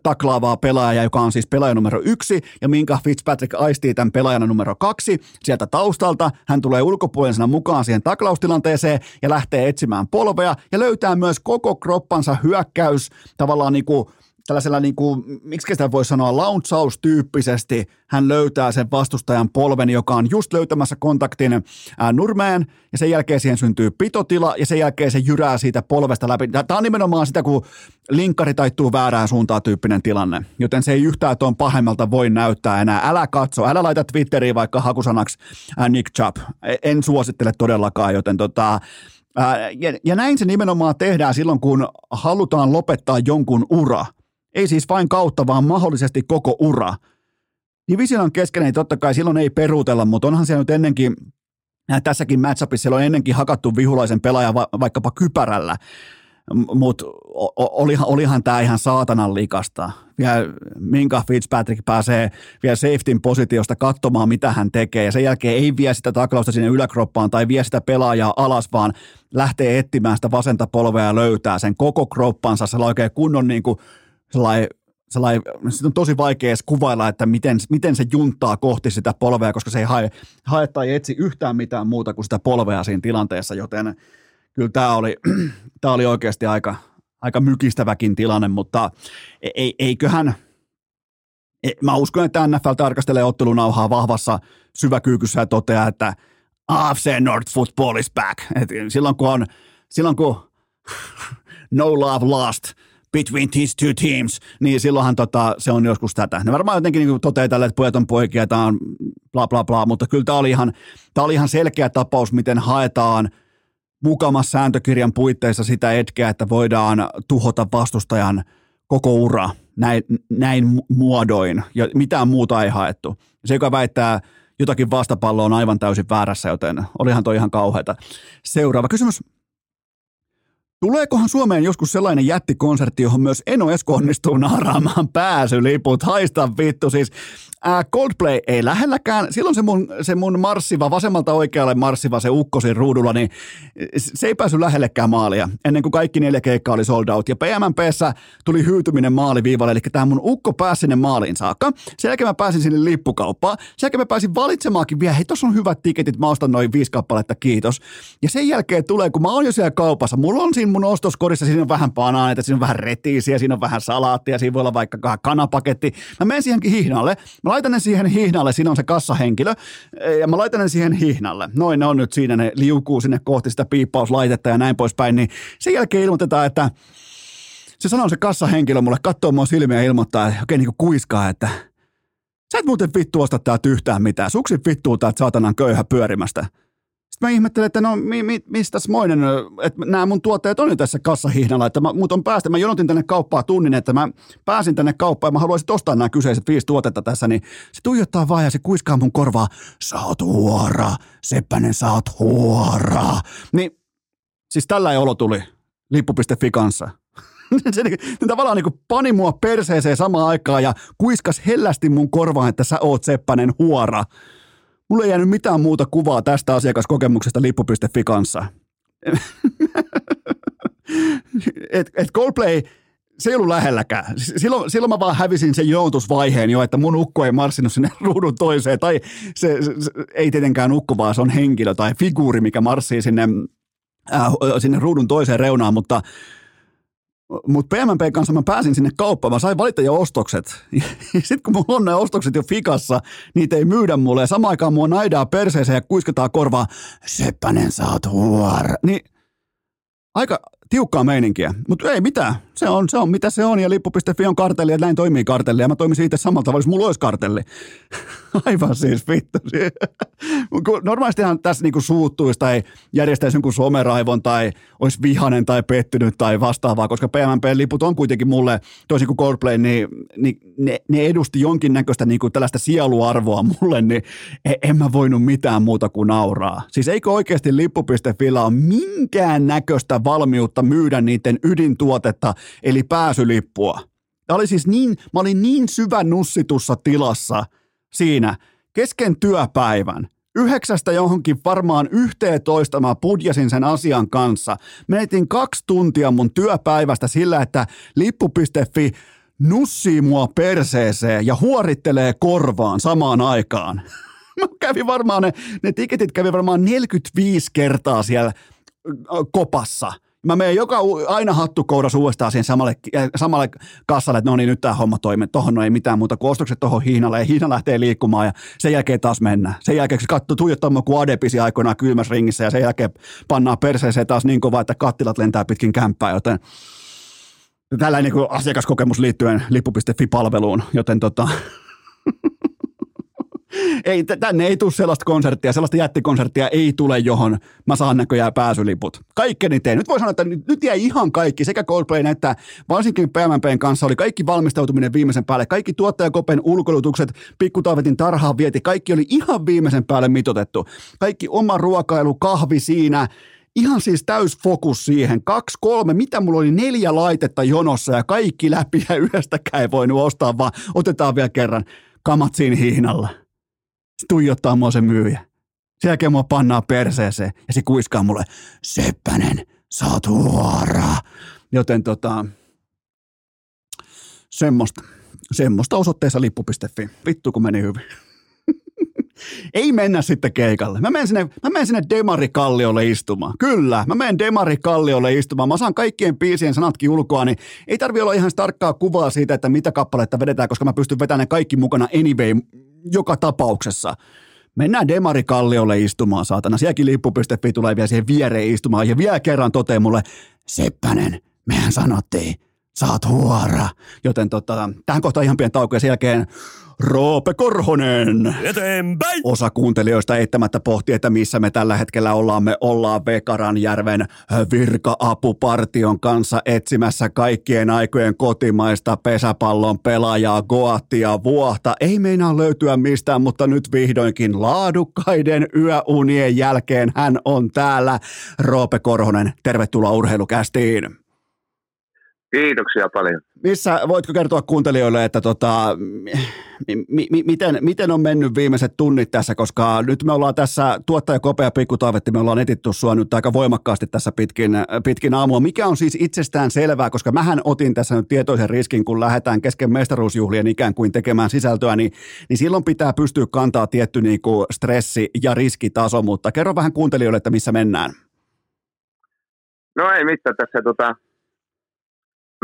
taklaavaa pelaajaa, joka on siis pelaaja numero yksi, ja minkä Fitzpatrick aistii tämän pelaajana numero kaksi sieltä taustalta. Hän tulee ulkopuolisena mukaan siihen taklaustilanteeseen ja lähtee etsimään polvea ja löytää myös koko kroppansa hyökkäys tavallaan niin kuin tällaisella, niin kuin, miksi sitä voi sanoa, launchaus-tyyppisesti hän löytää sen vastustajan polven, joka on just löytämässä kontaktin ää, nurmeen, ja sen jälkeen siihen syntyy pitotila, ja sen jälkeen se jyrää siitä polvesta läpi. Tämä on nimenomaan sitä, kun linkkari taittuu väärään suuntaan tyyppinen tilanne, joten se ei yhtään tuon pahemmalta voi näyttää enää. Älä katso, älä laita Twitteriin vaikka hakusanaksi ää, Nick Chubb. E, en suosittele todellakaan, joten tota, ja, ja näin se nimenomaan tehdään silloin, kun halutaan lopettaa jonkun ura. Ei siis vain kautta, vaan mahdollisesti koko ura. Divisionan kesken ei totta kai silloin ei peruutella, mutta onhan se nyt ennenkin, tässäkin matchupissa siellä on ennenkin hakattu vihulaisen pelaaja va, vaikkapa kypärällä mutta olihan, olihan tämä ihan saatanan likasta. Vielä Minka Fitzpatrick pääsee vielä safetyn positiosta katsomaan, mitä hän tekee, ja sen jälkeen ei vie sitä taklausta sinne yläkroppaan tai vie sitä pelaajaa alas, vaan lähtee etsimään sitä vasenta polvea ja löytää sen koko kroppansa, sellainen oikein kunnon niin kuin, sellainen sellainen, sit on tosi vaikea edes kuvailla, että miten, miten se junttaa kohti sitä polvea, koska se ei hae, hae tai etsi yhtään mitään muuta kuin sitä polvea siinä tilanteessa, joten kyllä tämä oli, tämä oli oikeasti aika, aika mykistäväkin tilanne, mutta ei, eiköhän, e, mä uskon, että NFL tarkastelee ottelunauhaa vahvassa syväkyykyssä ja toteaa, että AFC North Football is back. Et silloin kun on, silloin kun no love lost between these two teams, niin silloinhan tota, se on joskus tätä. Ne varmaan jotenkin niin toteaa tälle, että pojat on poikia, tämä on bla bla bla, mutta kyllä tämä oli ihan, tämä oli ihan selkeä tapaus, miten haetaan – mukamas sääntökirjan puitteissa sitä etkeä, että voidaan tuhota vastustajan koko ura näin, näin muodoin ja mitään muuta ei haettu. Se, joka väittää jotakin vastapalloa on aivan täysin väärässä, joten olihan toi ihan kauheata. Seuraava kysymys. Tuleekohan Suomeen joskus sellainen jättikonsertti, johon myös Eno Esko onnistuu naaraamaan pääsyliput? Haista vittu siis. Ää, Coldplay ei lähelläkään. Silloin se mun, se mun marssiva, vasemmalta oikealle marssiva, se ukkosin ruudulla, niin se ei päässyt lähellekään maalia ennen kuin kaikki neljä keikkaa oli sold out. Ja PMMPssä tuli hyytyminen maaliviivalle, eli tämä mun ukko pääsi sinne maaliin saakka. Sen jälkeen mä pääsin sinne lippukauppaan. Sen jälkeen mä pääsin valitsemaankin vielä, hei tossa on hyvät tiketit, mä ostan noin viisi kappaletta, kiitos. Ja sen jälkeen tulee, kun mä oon jo siellä kaupassa, mulla on siinä mun ostoskorissa, siinä on vähän banaaneita, siinä on vähän retiisiä, siinä on vähän salaattia, siinä voi olla vaikka kanapaketti. Mä menen siihenkin hihnalle, mä laitan ne siihen hihnalle, siinä on se kassahenkilö, ja mä laitan ne siihen hihnalle. Noin ne on nyt siinä, ne liukuu sinne kohti sitä piippauslaitetta ja näin poispäin, niin sen jälkeen ilmoitetaan, että se sanoo se kassahenkilö mulle, katsoo mua silmiä ja ilmoittaa, että oikein niin kuin kuiskaa, että sä et muuten vittu osta täältä yhtään mitään. Suksi vittuu täältä saatanan köyhä pyörimästä. Sitten mä ihmettelen, että no mi, mi, mistä moinen, että nämä mun tuotteet on jo tässä kassahihnalla, että mä, mut on päästä, mä jonotin tänne kauppaa tunnin, että mä pääsin tänne kauppaan ja mä haluaisin ostaa nämä kyseiset viisi tuotetta tässä, niin se tuijottaa vaan ja se kuiskaa mun korvaa, sä oot huora, Seppänen sä oot huora. Niin siis tällä ei olo tuli lippu.fi kanssa. se niin, tavallaan niin pani mua perseeseen samaan aikaan ja kuiskas hellästi mun korvaan, että sä oot Seppänen huora. Mulla ei jäänyt mitään muuta kuvaa tästä asiakaskokemuksesta lippu.fi kanssa. et, et Coldplay, se ei ollut lähelläkään. Silloin, silloin mä vaan hävisin sen joutusvaiheen jo, että mun ukko ei marssinut sinne ruudun toiseen. Tai se, se, se ei tietenkään ukko, vaan se on henkilö tai figuuri, mikä marssii sinne, äh, sinne ruudun toiseen reunaan, mutta mutta PMP kanssa mä pääsin sinne kauppaan, mä sain valita jo ostokset. Sitten kun mulla on ne ostokset jo fikassa, niitä ei myydä mulle. Ja samaan aikaan mua naidaa perseeseen ja kuiskataan korvaa, Seppänen sä oot huora. Niin aika tiukkaa meininkiä, mutta ei mitään. Se on, se on mitä se on ja lippu.fi on kartelli ja näin toimii kartelli ja mä toimisin itse samalla tavalla, jos mulla olisi kartelli. Aivan siis vittu. Normaalistihan tässä niinku suuttuisi tai järjestäisi jonkun someraivon tai olisi vihanen tai pettynyt tai vastaavaa, koska PMP-liput on kuitenkin mulle, toisin kuin Coldplay, niin, niin ne, ne, edusti jonkinnäköistä niinku tällaista sieluarvoa mulle, niin e, en mä voinut mitään muuta kuin nauraa. Siis eikö oikeasti lippu.fillä ole minkään näköistä valmiutta myydä niiden ydintuotetta, eli pääsylippua. Tämä oli siis niin, mä olin niin syvän nussitussa tilassa – siinä kesken työpäivän, yhdeksästä johonkin varmaan yhteentoista mä pudjasin sen asian kanssa. Menetin kaksi tuntia mun työpäivästä sillä, että lippu.fi nussii mua perseeseen ja huorittelee korvaan samaan aikaan. Mä kävin varmaan ne, ne tiketit kävi varmaan 45 kertaa siellä kopassa. Mä menen joka, aina hattukoudas uudestaan siihen samalle, äh, samalle kassalle, että no niin, nyt tämä homma toimi. Tohon no ei mitään muuta kuin ostokset tuohon Hiinalle ja Hiina lähtee liikkumaan ja sen jälkeen taas mennään. Sen jälkeen se katsoo tuijottaa kuin Adepisi aikoinaan kylmässä ringissä ja sen jälkeen pannaan perseeseen taas niin kovaa, että kattilat lentää pitkin kämppää, joten tällainen niin asiakaskokemus liittyen lippu.fi-palveluun, joten tota, ei, tänne ei tule sellaista konserttia, sellaista jättikonserttia ei tule, johon mä saan näköjään pääsyliput. Kaikkeni teen. Nyt voi sanoa, että nyt, nyt jäi ihan kaikki, sekä Coldplayn että varsinkin PMPn kanssa oli kaikki valmistautuminen viimeisen päälle. Kaikki tuottajakopen ulkoilutukset, pikkutaavetin tarhaan vieti, kaikki oli ihan viimeisen päälle mitotettu. Kaikki oma ruokailu, kahvi siinä, ihan siis täys fokus siihen. Kaksi, kolme, mitä mulla oli neljä laitetta jonossa ja kaikki läpi ja yhdestäkään ei voinut ostaa, vaan otetaan vielä kerran kamat siinä hihnalla se tuijottaa mua se myyjä. Sen jälkeen mua pannaa perseeseen ja se kuiskaa mulle, Seppänen, sä oot huora. Joten tota, semmoista, semmoista osoitteessa lippu.fi. Vittu kun meni hyvin. Ei mennä sitten keikalle. Mä menen sinne, mä menen sinne Demari Kalliolle istumaan. Kyllä, mä menen Demari Kalliolle istumaan. Mä saan kaikkien biisien sanatkin ulkoa, niin ei tarvi olla ihan tarkkaa kuvaa siitä, että mitä kappaletta vedetään, koska mä pystyn vetämään ne kaikki mukana anyway joka tapauksessa. Mennään Demari Kalliolle istumaan, saatana. Sielläkin lippu.fi tulee vielä siihen viereen istumaan ja vielä kerran toteaa mulle, Seppänen, mehän sanottiin, sä oot huora. Joten tota, tähän kohtaan ihan pieni tauko ja sen jälkeen Roope Korhonen. Eteenpäin! Osa kuuntelijoista eittämättä pohti, että missä me tällä hetkellä ollaan. Me ollaan Vekaranjärven virka-apupartion kanssa etsimässä kaikkien aikojen kotimaista pesäpallon pelaajaa, Goattia, Vuohta. Ei meinaa löytyä mistään, mutta nyt vihdoinkin laadukkaiden yöunien jälkeen hän on täällä. Roope Korhonen, tervetuloa urheilukästiin. Kiitoksia paljon. Missä, voitko kertoa kuuntelijoille, että tota, mi, mi, miten, miten on mennyt viimeiset tunnit tässä, koska nyt me ollaan tässä, tuottaja Kopea Pikku Taavetti, me ollaan etitty sua nyt aika voimakkaasti tässä pitkin, pitkin aamua. Mikä on siis itsestään selvää, koska mähän otin tässä nyt tietoisen riskin, kun lähdetään kesken mestaruusjuhlien ikään kuin tekemään sisältöä, niin, niin silloin pitää pystyä kantaa tietty niin kuin stressi- ja riskitaso, mutta kerro vähän kuuntelijoille, että missä mennään. No ei mitään tässä tota,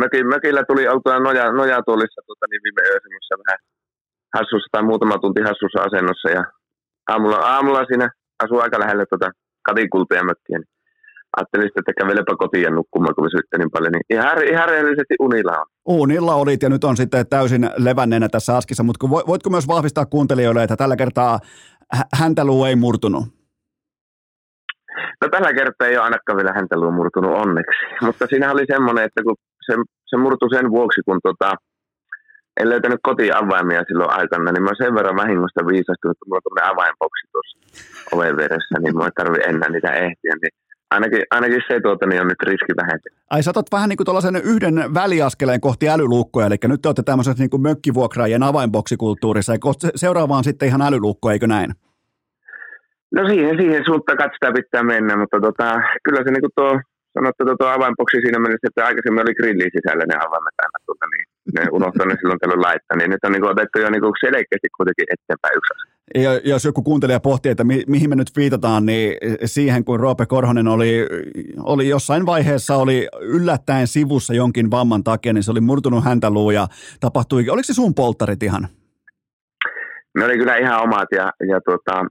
mökin, mökillä tuli oltua noja, nojatuolissa tota, niin viime yö semmoisessa vähän hassussa tai muutama tunti hassussa asennossa ja aamulla, aamulla siinä asuu aika lähellä tota katikultia mökkiä, niin ajattelin sitten, että kävelepä kotiin ja nukkumaan, kun sytte niin paljon, niin ihan, ihan rehellisesti unilla on. Unilla olit ja nyt on sitten täysin levänneenä tässä askissa, mutta voitko myös vahvistaa kuuntelijoille, että tällä kertaa häntä ei murtunut? No tällä kertaa ei ole ainakaan vielä häntä murtunut onneksi, mutta siinä oli semmoinen, että kun se, se murtui sen vuoksi, kun tota, en löytänyt kotiavaimia silloin aikana, niin mä sen verran vahingosta viisastunut, että mulla on avainboksi tuossa oven veressä, niin mä ei tarvi enää niitä ehtiä. Niin ainakin, ainakin se tuota, niin on nyt riski vähentynyt. Ai sä otat vähän niin kuin yhden väliaskeleen kohti älyluukkoja, eli nyt te olette tämmöisessä niin kuin mökkivuokraajien avainboksikulttuurissa, ja seuraavaan sitten ihan älyluukko, eikö näin? No siihen, siihen suuntaan katsotaan pitää mennä, mutta tota, kyllä se niin kuin tuo sanottu tuo avainboksi siinä mielessä, että aikaisemmin oli grillin sisällä ne avaimet aina tuota, niin ne unohtaa ne silloin tällöin laittaa, niin nyt on niin otettu jo niin selkeästi kuitenkin eteenpäin yksi asia. Ja jos joku kuuntelija pohtii, että mi- mihin me nyt viitataan, niin siihen kun Roope Korhonen oli, oli jossain vaiheessa oli yllättäen sivussa jonkin vamman takia, niin se oli murtunut häntä luu ja tapahtui, oliko se sun polttarit ihan? Ne oli kyllä ihan omat ja, ja tuota,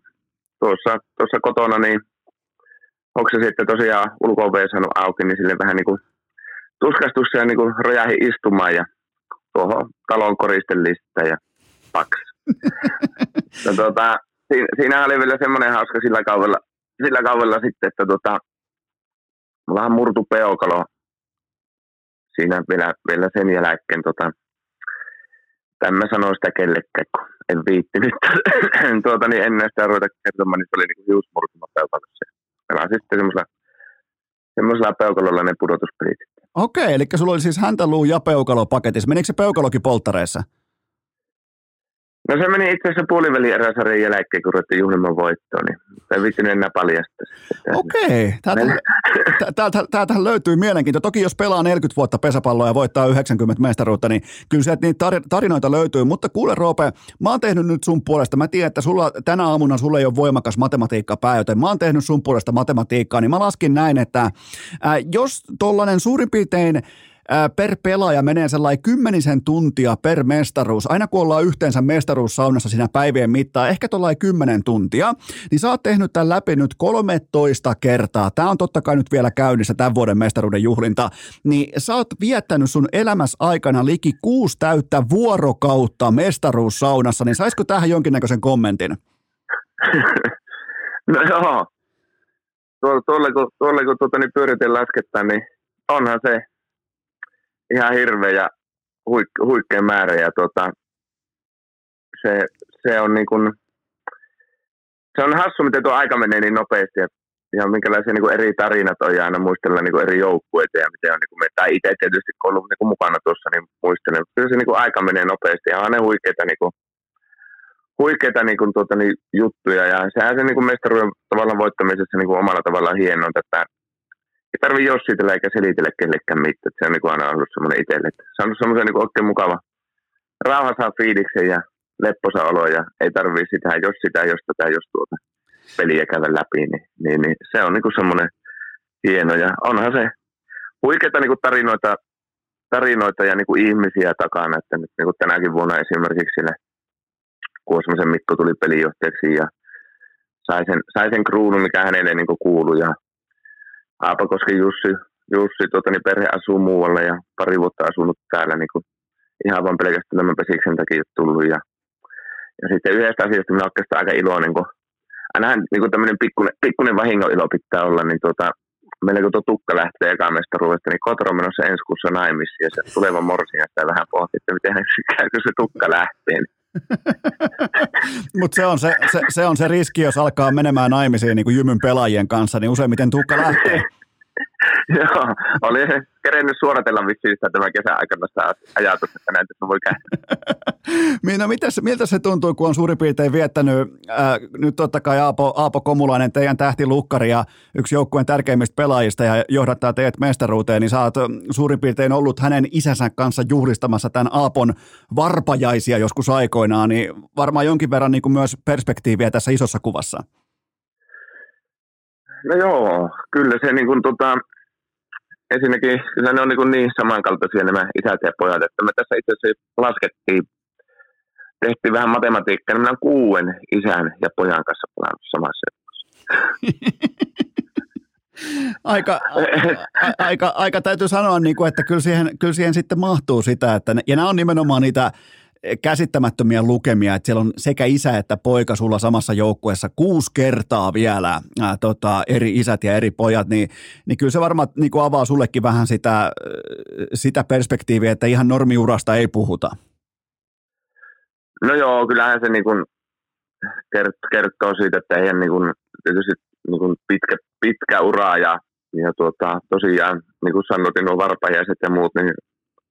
tuossa, tuossa kotona niin onko se sitten tosiaan ulko saanut auki, niin sille vähän niin kuin tuskastus ja niin kuin rojahi istumaan ja tuohon talon koristelista ja paks. no, tuota, siinä, siinä, oli vielä semmoinen hauska sillä kaudella, sillä kaudella sitten, että tuota, mullahan murtu peokalo siinä vielä, vielä sen jälkeen. Tota, Tämän mä sanoin sitä kellekään, kun en viittinyt tuota, niin ennen sitä ruveta kertomaan, niin se oli niin hiusmurtuma pelasin sitten semmoisella, semmoisella peukalolla ne pudotuspelit. Okei, eli sulla oli siis häntäluu ja peukalo paketissa. Menikö se peukalokin polttareissa? No se meni itse asiassa puoliväli eräsarjan jälkeen, kun ruvettiin juhlimaan voittoon, niin ei vitsinyt enää paljasta. Okei, täältä, löytyy mielenkiinto. Toki jos pelaa 40 vuotta pesäpalloa ja voittaa 90 mestaruutta, niin kyllä sieltä niitä tarinoita löytyy. Mutta kuule Roope, mä oon tehnyt nyt sun puolesta, mä tiedän, että sulla, tänä aamuna sulla ei ole voimakas matematiikka pää, joten mä oon tehnyt sun puolesta matematiikkaa, niin mä laskin näin, että ää, jos tollainen suurin piirtein per pelaaja menee sellainen kymmenisen tuntia per mestaruus, aina kun ollaan yhteensä mestaruussaunassa siinä päivien mittaan, ehkä tuollainen kymmenen tuntia, niin sä oot tehnyt tämän läpi nyt 13 kertaa. Tämä on totta kai nyt vielä käynnissä tämän vuoden mestaruuden juhlinta, niin sä oot viettänyt sun elämässä aikana liki kuusi täyttä vuorokautta mestaruussaunassa, niin saisiko tähän jonkinnäköisen kommentin? no joo. Tuolle, tuolle kun, tuolle, kun tuota, niin pyöritin laskettaa, niin onhan se ihan hirveä ja huik, huikea määrä ja tota, se, se on niin kuin, se on hassu, miten tuo aika menee niin nopeasti ja, ja minkälaisia niin kuin eri tarinat on ja aina muistella niin kuin eri joukkueita ja miten on niin kuin, tai itse tietysti kun ollut niin mukana tuossa, niin muistelen. Kyllä se niin kuin aika menee nopeasti ja on huikeita, niin kuin, huikeita niin kuin, tuota, niin, juttuja ja sehän se niin mestaruuden tavallaan voittamisessa niin kuin omalla tavallaan hienoa, että ei tarvi jossitella eikä selitellä kellekään mitään. Se on niin kuin aina ollut semmoinen itselle. Se on semmoisen niin oikein mukava rauha saa fiiliksen ja lepposa olo ja ei tarvii sitä, jos sitä, jos tätä, jos tuota peliä käydä läpi, niin, niin, niin se on niin kuin semmoinen hieno ja onhan se huikeita niin kuin tarinoita, tarinoita ja niin kuin ihmisiä takana, että nyt niin kuin tänäkin vuonna esimerkiksi sille Kuosmasen Mikko tuli pelijohtajaksi ja sai sen, sai sen kruunun, mikä hänelle niin kuin kuului ja Aapakosken Jussi, Jussi tuota, niin perhe asuu muualla ja pari vuotta asunut täällä niin kuin, ihan vain pelkästään tämän pesiksen takia tullut. Ja, ja sitten yhdestä asiasta minä olen aika iloinen, kun ainahan niin kuin tämmöinen pikkuinen, pikkuinen vahingon ilo pitää olla, niin tuota, meillä kun tuo tukka lähtee ekamestaruudesta, niin kotro on menossa ensi kuussa naimissa ja se tuleva morsia sitä vähän pohti, että miten käykö se tukka lähtee. Mutta se, on se, se, se, on se riski, jos alkaa menemään naimisiin niin kuin jymyn pelaajien kanssa, niin useimmiten tukka lähtee. Joo, oli kerennyt suoratella vissiin sitä tämän kesän aikana sitä ajatus, että näin tässä voi käydä. Miina, mitäs, miltä se tuntuu, kun on suurin piirtein viettänyt, ää, nyt totta kai Aapo, Aapo Komulainen, teidän tähtilukkari ja yksi joukkueen tärkeimmistä pelaajista ja johdattaa teidät mestaruuteen, niin sä oot suurin piirtein ollut hänen isänsä kanssa juhlistamassa tämän Aapon varpajaisia joskus aikoinaan, niin varmaan jonkin verran niin kuin myös perspektiiviä tässä isossa kuvassa. No joo, kyllä se niin kuin, tota, ensinnäkin kyllä ne on niin, niin samankaltaisia nämä isät ja pojat, että me tässä itse asiassa laskettiin, tehtiin vähän matematiikkaa, niin minä olen kuuden isän ja pojan kanssa pelannut samassa aika, aika, aika täytyy sanoa, niin kuin, että kyllä siihen, kyllä siihen sitten mahtuu sitä, että ne, ja nämä on nimenomaan niitä käsittämättömiä lukemia, että siellä on sekä isä että poika sulla samassa joukkueessa kuusi kertaa vielä ää, tota, eri isät ja eri pojat, niin, niin kyllä se varmaan niin kuin avaa sullekin vähän sitä, sitä perspektiiviä, että ihan normiurasta ei puhuta. No joo, kyllähän se niin kuin kertoo siitä, että eihän niin kuin, tietysti niin kuin pitkä, pitkä ura ja, ja tuota, tosiaan, niin kuin sanoit, nuo varpajaiset ja muut, niin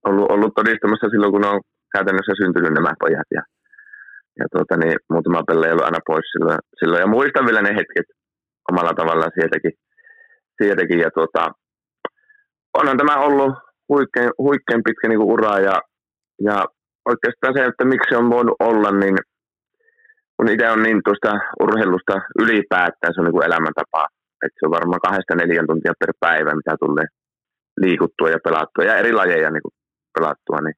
ollut, ollut todistamassa silloin, kun on käytännössä syntynyt nämä pojat ja, ja tuota, niin, muutama pelle ei ollut aina pois silloin, silloin. Ja muistan vielä ne hetket omalla tavallaan sieltäkin. sieltäkin ja tuota, onhan tämä ollut huikein, huikein pitkä niin ura ja, ja oikeastaan se, että miksi on voinut olla, niin kun itse on niin tuosta urheilusta ylipäätään, se on niin elämäntapa. Että se on varmaan kahdesta neljän tuntia per päivä, mitä tulee liikuttua ja pelattua ja eri lajeja niin pelattua, niin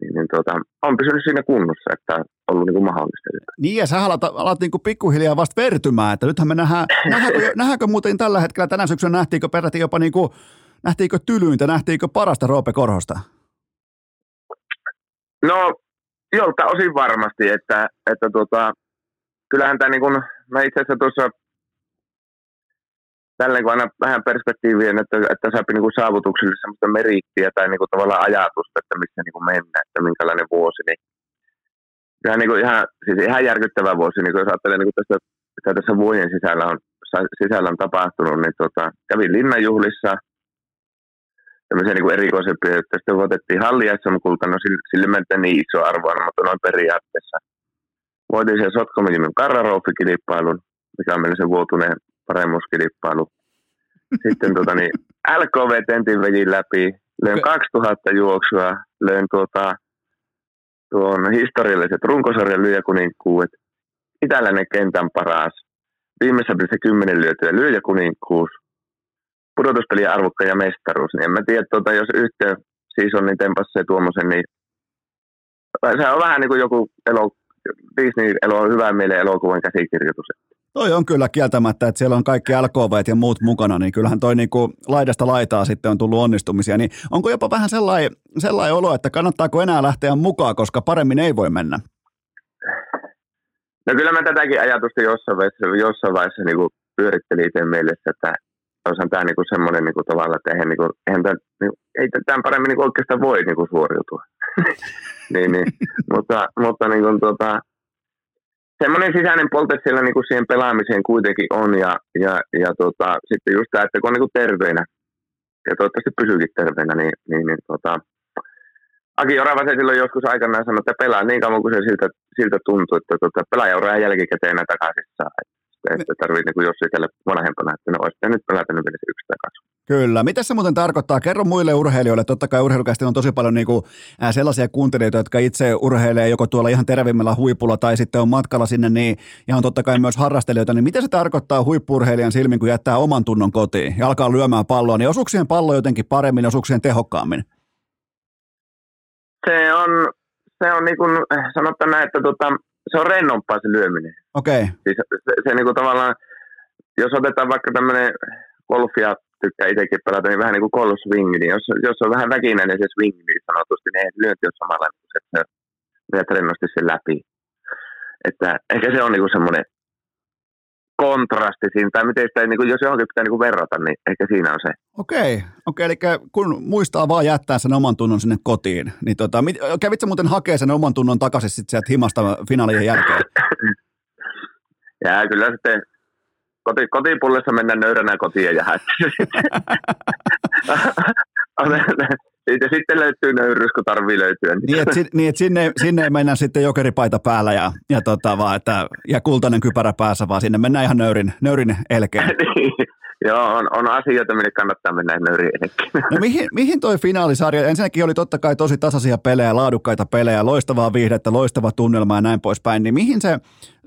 niin, niin tuota, on pysynyt siinä kunnossa, että on ollut niin kuin mahdollista. Niin ja sä alat, alat niin kuin pikkuhiljaa vasta vertymään, että nythän me nähdään, nähdäänkö, nähdäänkö muuten tällä hetkellä tänä syksynä nähtiinkö peräti jopa niin kuin, nähtiinkö tylyintä, nähtiinkö parasta Roope Korhosta? No jolta osin varmasti, että, että tuota, kyllähän tämä niin kuin, mä itse asiassa tuossa tälleen kun aina vähän perspektiiviä, että, että saa niin saavutuksille sellaista merittiä tai niin kuin tavallaan ajatusta, että missä niin kuin mennään, että minkälainen vuosi, niin ihan, niin kuin ihan, siis ihan järkyttävä vuosi, niin kuin jos ajattelee niin kuin tästä, mitä tässä vuoden sisällä on, sisällä on tapahtunut, niin tota, kävin linnanjuhlissa, tämmöisiä niin erikoisempia, että sitten voitettiin halli SM-kulta, no sille, sille niin iso arvo, mutta noin periaatteessa. voitin sen Sotkomijimen Karraroufi-kilpailun, mikä on meillä se vuotuinen paremmuuskilpailu. Sitten tota, niin, LKV Tentin vedin läpi, löin 2000 juoksua, löin tuota, tuon historialliset runkosarjan lyöjäkuninkuudet, itäläinen kentän paras, viimeisessä pelissä kymmenen lyötyä lyöjäkuninkuus, pudotuspelien arvokka ja mestaruus. Niin en mä tiedä, tuota, jos yhtiö seasonin niin tempassee tuommoisen, niin se on vähän niin kuin joku elo, Disney elo, hyvän mielen elokuvan käsikirjoitus. Toi on kyllä kieltämättä, että siellä on kaikki LKV ja muut mukana, niin kyllähän toi niinku laidasta laitaa sitten on tullut onnistumisia. Niin onko jopa vähän sellainen, sellainen olo, että kannattaako enää lähteä mukaan, koska paremmin ei voi mennä? No kyllä mä tätäkin ajatusta jossain vaiheessa, jossain vaiheessa niin pyörittelin itse mielessä, että olisihan tämä niinku semmoinen niinku tavalla, että eihän, niinku, eihän tämän, niinku, ei tämän paremmin niinku oikeastaan voi niinku suoriutua. niin, niin. mutta mutta niinku, tota, semmoinen sisäinen polte siellä niinku siihen pelaamiseen kuitenkin on ja, ja, ja tota, sitten just tämä, että kun on niinku terveinä ja toivottavasti pysyykin terveinä, niin, niin, niin tota, Aki Orava se silloin joskus aikanaan sanoi, että pelaa niin kauan kuin se siltä, siltä tuntuu, että tota, pelaaja jälkikäteen enää takaisin saa. Että tarvii niin jos itselle vanhempana, että no olisi nyt pelata nyt yksi tai kaksi. Kyllä. Mitä se muuten tarkoittaa? Kerro muille urheilijoille. Totta kai urheilukästi on tosi paljon niin kuin, äh, sellaisia kuuntelijoita, jotka itse urheilee joko tuolla ihan tervimmällä huipulla tai sitten on matkalla sinne, niin, ja on totta kai myös harrastelijoita. Niin mitä se tarkoittaa huippurheilijan silmin, kun jättää oman tunnon kotiin ja alkaa lyömään palloa? Niin osuuksien pallo jotenkin paremmin, osuuksien tehokkaammin? Se on, se on niin kuin, sanotaan näin, että tota, se on rennompaa se lyöminen. Okei. Okay. Siis se, se niin kuin tavallaan, jos otetaan vaikka tämmöinen golfia tykkää itsekin pelata, niin vähän niin kuin golf swing, niin jos, jos on vähän väkinäinen se swing, niin sanotusti, niin ei lyönti ole samalla, että se vedät rennosti sen läpi. Että ehkä se on niin kuin semmoinen kontrasti siinä, tai miten sitä, niin kuin, jos johonkin pitää niin kuin verrata, niin ehkä siinä on se. Okei, okei eli kun muistaa vaan jättää sen oman tunnon sinne kotiin, niin tota, kävitsä muuten hakea sen oman tunnon takaisin sitten sieltä himasta finaalien jälkeen? ja kyllä sitten koti, kotipullessa mennään nöyränä kotiin ja jäädä. Siitä sitten löytyy nöyryys, kun tarvii löytyä. Niin, että, niin, että sinne, sinne ei mennä sitten jokeripaita päällä ja, ja, tota, vaan, että, ja kultainen kypärä päässä, vaan sinne mennään ihan nöyrin, nöyrin elkeen. niin, Joo, on, on asioita, minne kannattaa mennä nöyriin No mihin, mihin toi finaalisarja, ensinnäkin oli totta kai tosi tasaisia pelejä, laadukkaita pelejä, loistavaa viihdettä, loistava tunnelma ja näin poispäin, niin mihin se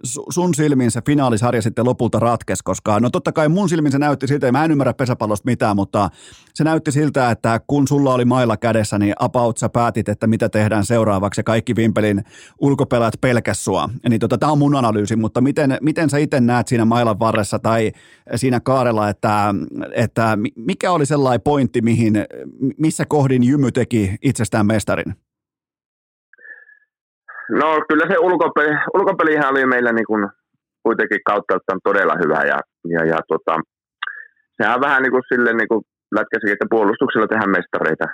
sun silmin se finaalisarja sitten lopulta ratkesi, koska no totta kai mun silmin se näytti siltä, ja mä en ymmärrä pesäpallosta mitään, mutta se näytti siltä, että kun sulla oli mailla kädessä, niin about sä päätit, että mitä tehdään seuraavaksi, ja kaikki Vimpelin ulkopelaat pelkäs sua. Niin tota, tämä on mun analyysi, mutta miten, miten sä itse näet siinä mailan varressa tai siinä kaarella, että, että mikä oli sellainen pointti, mihin, missä kohdin Jymy teki itsestään mestarin? No kyllä se ulkopeli, ulkopelihän oli meillä niin kuin kuitenkin kautta todella hyvä ja, ja, ja tota, sehän on vähän niin kuin sille niin kuin lätkäsikin, että puolustuksella tehdään mestareita.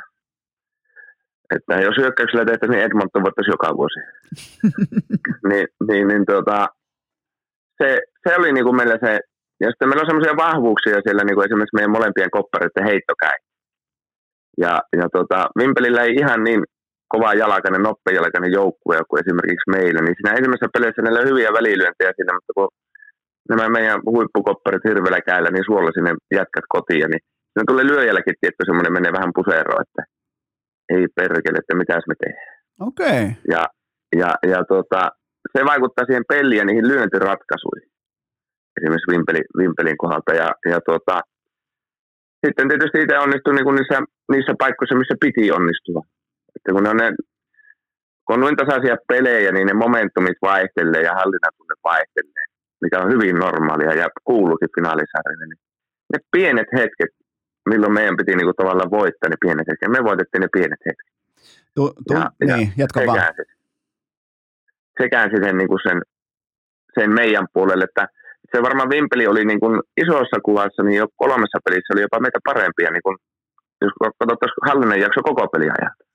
Että jos hyökkäyksellä tehtäisiin, niin Edmonton voittaisi joka vuosi. niin, niin, niin tota, se, se oli niin kuin meillä se, ja sitten meillä on semmoisia vahvuuksia siellä, niin kuin esimerkiksi meidän molempien koppareiden heittokäin. Ja, ja tota, Vimpelillä ei ihan niin kova jalkainen, noppejalkainen joukkue kuin esimerkiksi meillä, niin siinä ensimmäisessä pelissä niillä on hyviä välilyöntejä siinä, mutta kun nämä meidän huippukopparit hirveellä käillä, niin suolla sinne jätkät kotiin, niin siinä tulee lyöjälläkin tietty semmoinen menee vähän puseroon, että ei perkele, että mitäs me tehdään. Okei. Okay. Ja, ja, ja tota, se vaikuttaa siihen peliin ja niihin lyöntiratkaisuihin. Esimerkiksi Vimpelin, Vimpelin kohdalta. Ja, ja tota, sitten tietysti itse onnistui niin niissä, niissä paikoissa, missä piti onnistua. Että kun, on ne, kun on noin tasaisia pelejä, niin ne momentumit vaihtelee ja hallinnatunne vaihtelee, mikä on hyvin normaalia ja kuuluukin finaalisarjalle. Niin ne pienet hetket, milloin meidän piti niinku tavallaan voittaa ne pienet hetket, me voitettiin ne pienet hetket. Tu, tu, ja, niin, ja jatka se vaan. Se käänsi sen, niin kuin sen, sen meidän puolelle, että se varmaan Vimpeli oli niin kuin isossa kuvassa, niin jo kolmessa pelissä oli jopa meitä parempia, niin kuin, jos katsottaisiin hallinnan jakso koko peliajalta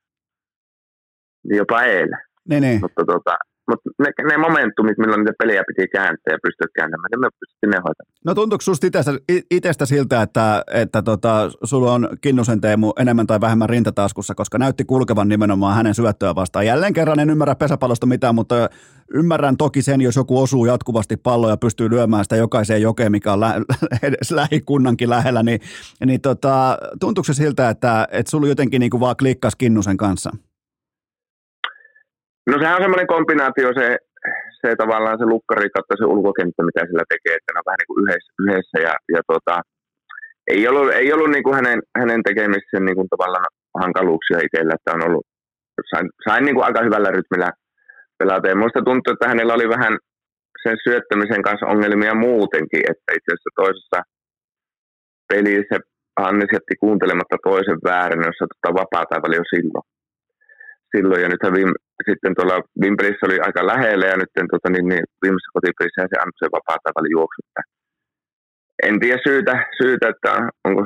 jopa eilen. Niin, niin. Mutta, tota, mutta ne, ne momentumit, milloin niitä pelejä piti kääntää ja pystyä kääntämään, niin me pystyttiin ne hoitamaan. No tuntuuko susta itestä, itestä siltä, että, että tota, sulla on Kinnusen Teemu enemmän tai vähemmän rintataskussa, koska näytti kulkevan nimenomaan hänen syöttöä vastaan. Jälleen kerran en ymmärrä pesäpallosta mitään, mutta ymmärrän toki sen, jos joku osuu jatkuvasti palloa ja pystyy lyömään sitä jokaiseen jokeen, mikä on lä- lähikunnankin lähellä, niin, niin tota, tuntuuko se siltä, että, että sulla jotenkin niin kuin vaan klikkas Kinnusen kanssa? No sehän on semmoinen kombinaatio se, se tavallaan se lukkari kautta se ulkokenttä, mitä sillä tekee, että ne on vähän niin kuin yhdessä, yhdessä ja, ja tota, ei ollut, ei ollut niin kuin hänen, hänen tekemisen niin kuin tavallaan hankaluuksia itsellä, että on ollut, sain, sain niin kuin aika hyvällä rytmillä pelata. Ja muista tuntuu, että hänellä oli vähän sen syöttämisen kanssa ongelmia muutenkin, että itse asiassa toisessa pelissä Hannes jätti kuuntelematta toisen väärin, jossa tota vapaata oli jo silloin. Silloin. Ja nythän viime, sitten tuolla Vimpelissä oli aika lähellä ja nyt tota, niin, niin, viimeisessä kotipelissä se antoi se vapaata oli juoksutta. En tiedä syytä, syytä että onko,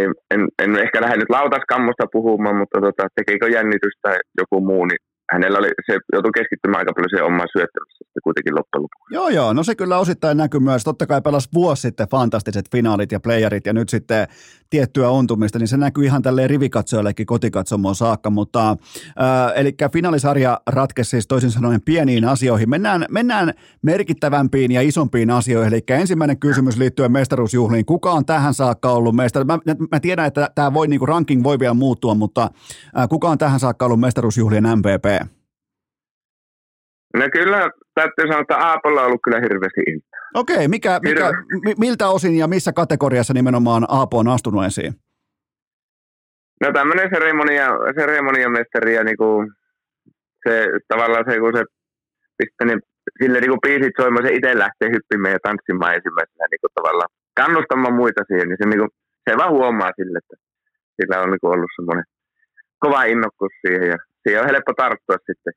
en, en, en ehkä lähde nyt lautaskammosta puhumaan, mutta tota, tekeekö jännitystä joku muu, niin hänellä oli, se joutui keskittymään aika paljon siihen omaan syöttämiseen kuitenkin loppujen lopuksi. Joo, joo, no se kyllä osittain näkyy myös. Totta kai pelasi vuosi sitten fantastiset finaalit ja playerit ja nyt sitten tiettyä ontumista, niin se näkyy ihan tälleen rivikatsojallekin kotikatsomoon saakka, mutta äh, eli finaalisarja ratkesi siis toisin sanoen pieniin asioihin. Mennään, mennään merkittävämpiin ja isompiin asioihin, eli ensimmäinen kysymys liittyen mestaruusjuhliin. Kuka on tähän saakka ollut mestari? Mä, mä tiedän, että tämä voi, niin ranking voi vielä muuttua, mutta äh, kuka on tähän saakka ollut mestaruusjuhlien MVP? No kyllä, täytyy sanoa, että Aapolla on ollut kyllä hirveästi intoa. Okei, mikä, mikä, miltä osin ja missä kategoriassa nimenomaan Aapo on astunut esiin? No tämmöinen seremonia, seremoniamestari ja niinku, se tavallaan se, kun se pistää niin, sille niinku biisit soimaan, se itse lähtee hyppimään ja tanssimaan ensimmäisenä niinku tavallaan kannustamaan muita siihen, niin se, niinku, se vaan huomaa sille, että sillä on niinku ollut semmoinen kova innokkuus siihen ja siihen on helppo tarttua sitten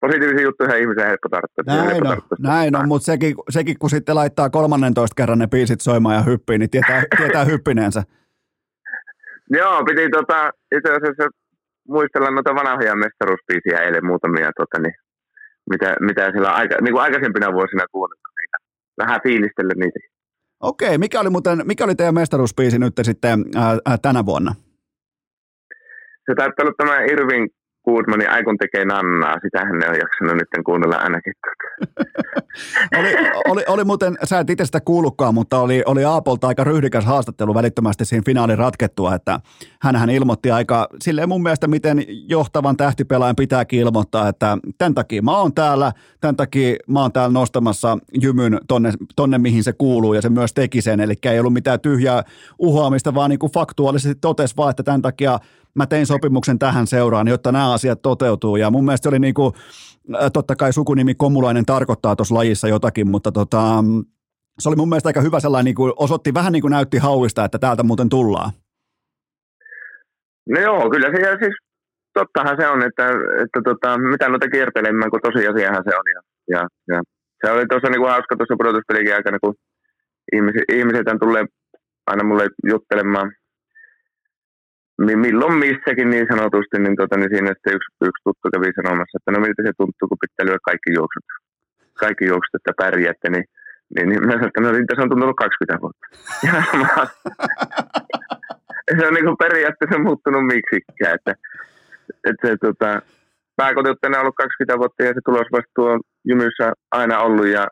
positiivisia juttuja ihmisen helppo tarttua. Näin helppo on, tarttua. näin on mutta sekin, sekin, kun sitten laittaa 13 kerran ne biisit soimaan ja hyppii, niin tietää, tietää hyppineensä. Joo, piti tota, itse asiassa muistella noita vanhoja mestaruuspiisiä eilen muutamia, tota, niin, mitä, mitä siellä aika, niin kuin aikaisempina vuosina kuunneltu, niin vähän fiilistellä niitä. Okei, mikä oli, muuten, mikä oli teidän mestaruuspiisi nyt sitten ää, ää, tänä vuonna? Se taitaa olla tämä Irvin Goodmanin Aikon tekee nannaa, sitähän ne on jaksanut nyt kuunnella ainakin. oli, oli, oli, muuten, sä et itse sitä kuullutkaan, mutta oli, oli Aapolta aika ryhdikäs haastattelu välittömästi siinä finaalin ratkettua, että hän ilmoitti aika, silleen mun mielestä miten johtavan tähtipelaajan pitääkin ilmoittaa, että tämän takia mä oon täällä, tämän takia mä oon täällä nostamassa jymyn tonne, tonne mihin se kuuluu ja se myös teki sen, eli ei ollut mitään tyhjää uhoamista, vaan niin kuin faktuaalisesti totesi vaan, että tämän takia mä tein sopimuksen tähän seuraan, jotta nämä asiat toteutuu. Ja mun mielestä oli niin kuin, totta kai sukunimi Komulainen tarkoittaa tuossa lajissa jotakin, mutta tota, se oli mun mielestä aika hyvä sellainen, niin kuin osoitti vähän niin kuin näytti hauista, että täältä muuten tullaan. No joo, kyllä se, ja siis tottahan se on, että, että tota, mitä noita kiertelemään, kun tosiasiahan se on. Ja, ja, ja se oli tuossa niin kuin hauska tuossa pudotuspelikin aikana, kun ihmiset, ihmiset tulee aina mulle juttelemaan milloin missäkin niin sanotusti, niin, tota, niin siinä sitten yksi, yksi tuttu kävi sanomassa, että no miltä se tuntuu, kun pitää lyödä kaikki juoksut, kaikki juoksut, että pärjäätte, niin, niin, niin mä sanoin, että no niin se on tuntunut 20 vuotta. Ja se on niin kuin periaatteessa muuttunut miksikään, että, että se tota, pääkotiuttajana on ollut 20 vuotta ja se tulosvastuu on jymyssä aina ollut ja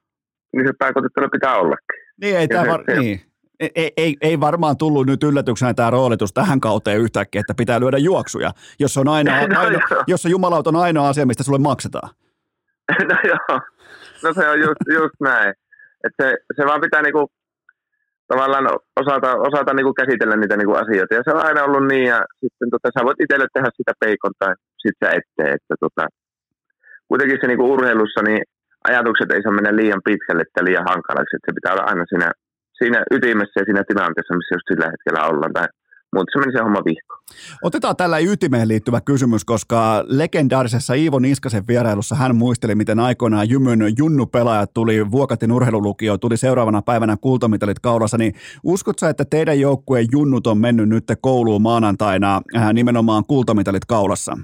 niin se pääkotiuttelu pitää ollakin. Niin, ei tämä var- se, niin ei, ei, ei varmaan tullut nyt yllätyksenä tämä roolitus tähän kauteen yhtäkkiä, että pitää lyödä juoksuja, jos on, aina, no, aino, jos on jumalaut on ainoa asia, mistä sulle maksetaan. No joo, no se on just, just näin. Että se, se vaan pitää niinku, tavallaan osata, osata niinku käsitellä niitä niinku asioita. Ja se on aina ollut niin, ja sitten tota, sä voit itselle tehdä sitä peikon tai sit sä ettei. Että tota, kuitenkin se niinku urheilussa, niin ajatukset ei saa mennä liian pitkälle tai liian hankalaksi. Että se pitää olla aina siinä siinä ytimessä ja siinä tilanteessa, missä just sillä hetkellä ollaan. Tai mutta se meni se homma vihko. Otetaan tällä ytimeen liittyvä kysymys, koska legendaarisessa Iivo Niskasen vierailussa hän muisteli, miten aikoinaan Jymyn junnu-pelaajat tuli Vuokatin urheilulukio, tuli seuraavana päivänä kultamitalit kaulassa, niin uskotko että teidän joukkueen junnut on mennyt nyt kouluun maanantaina äh, nimenomaan kultamitalit kaulassa?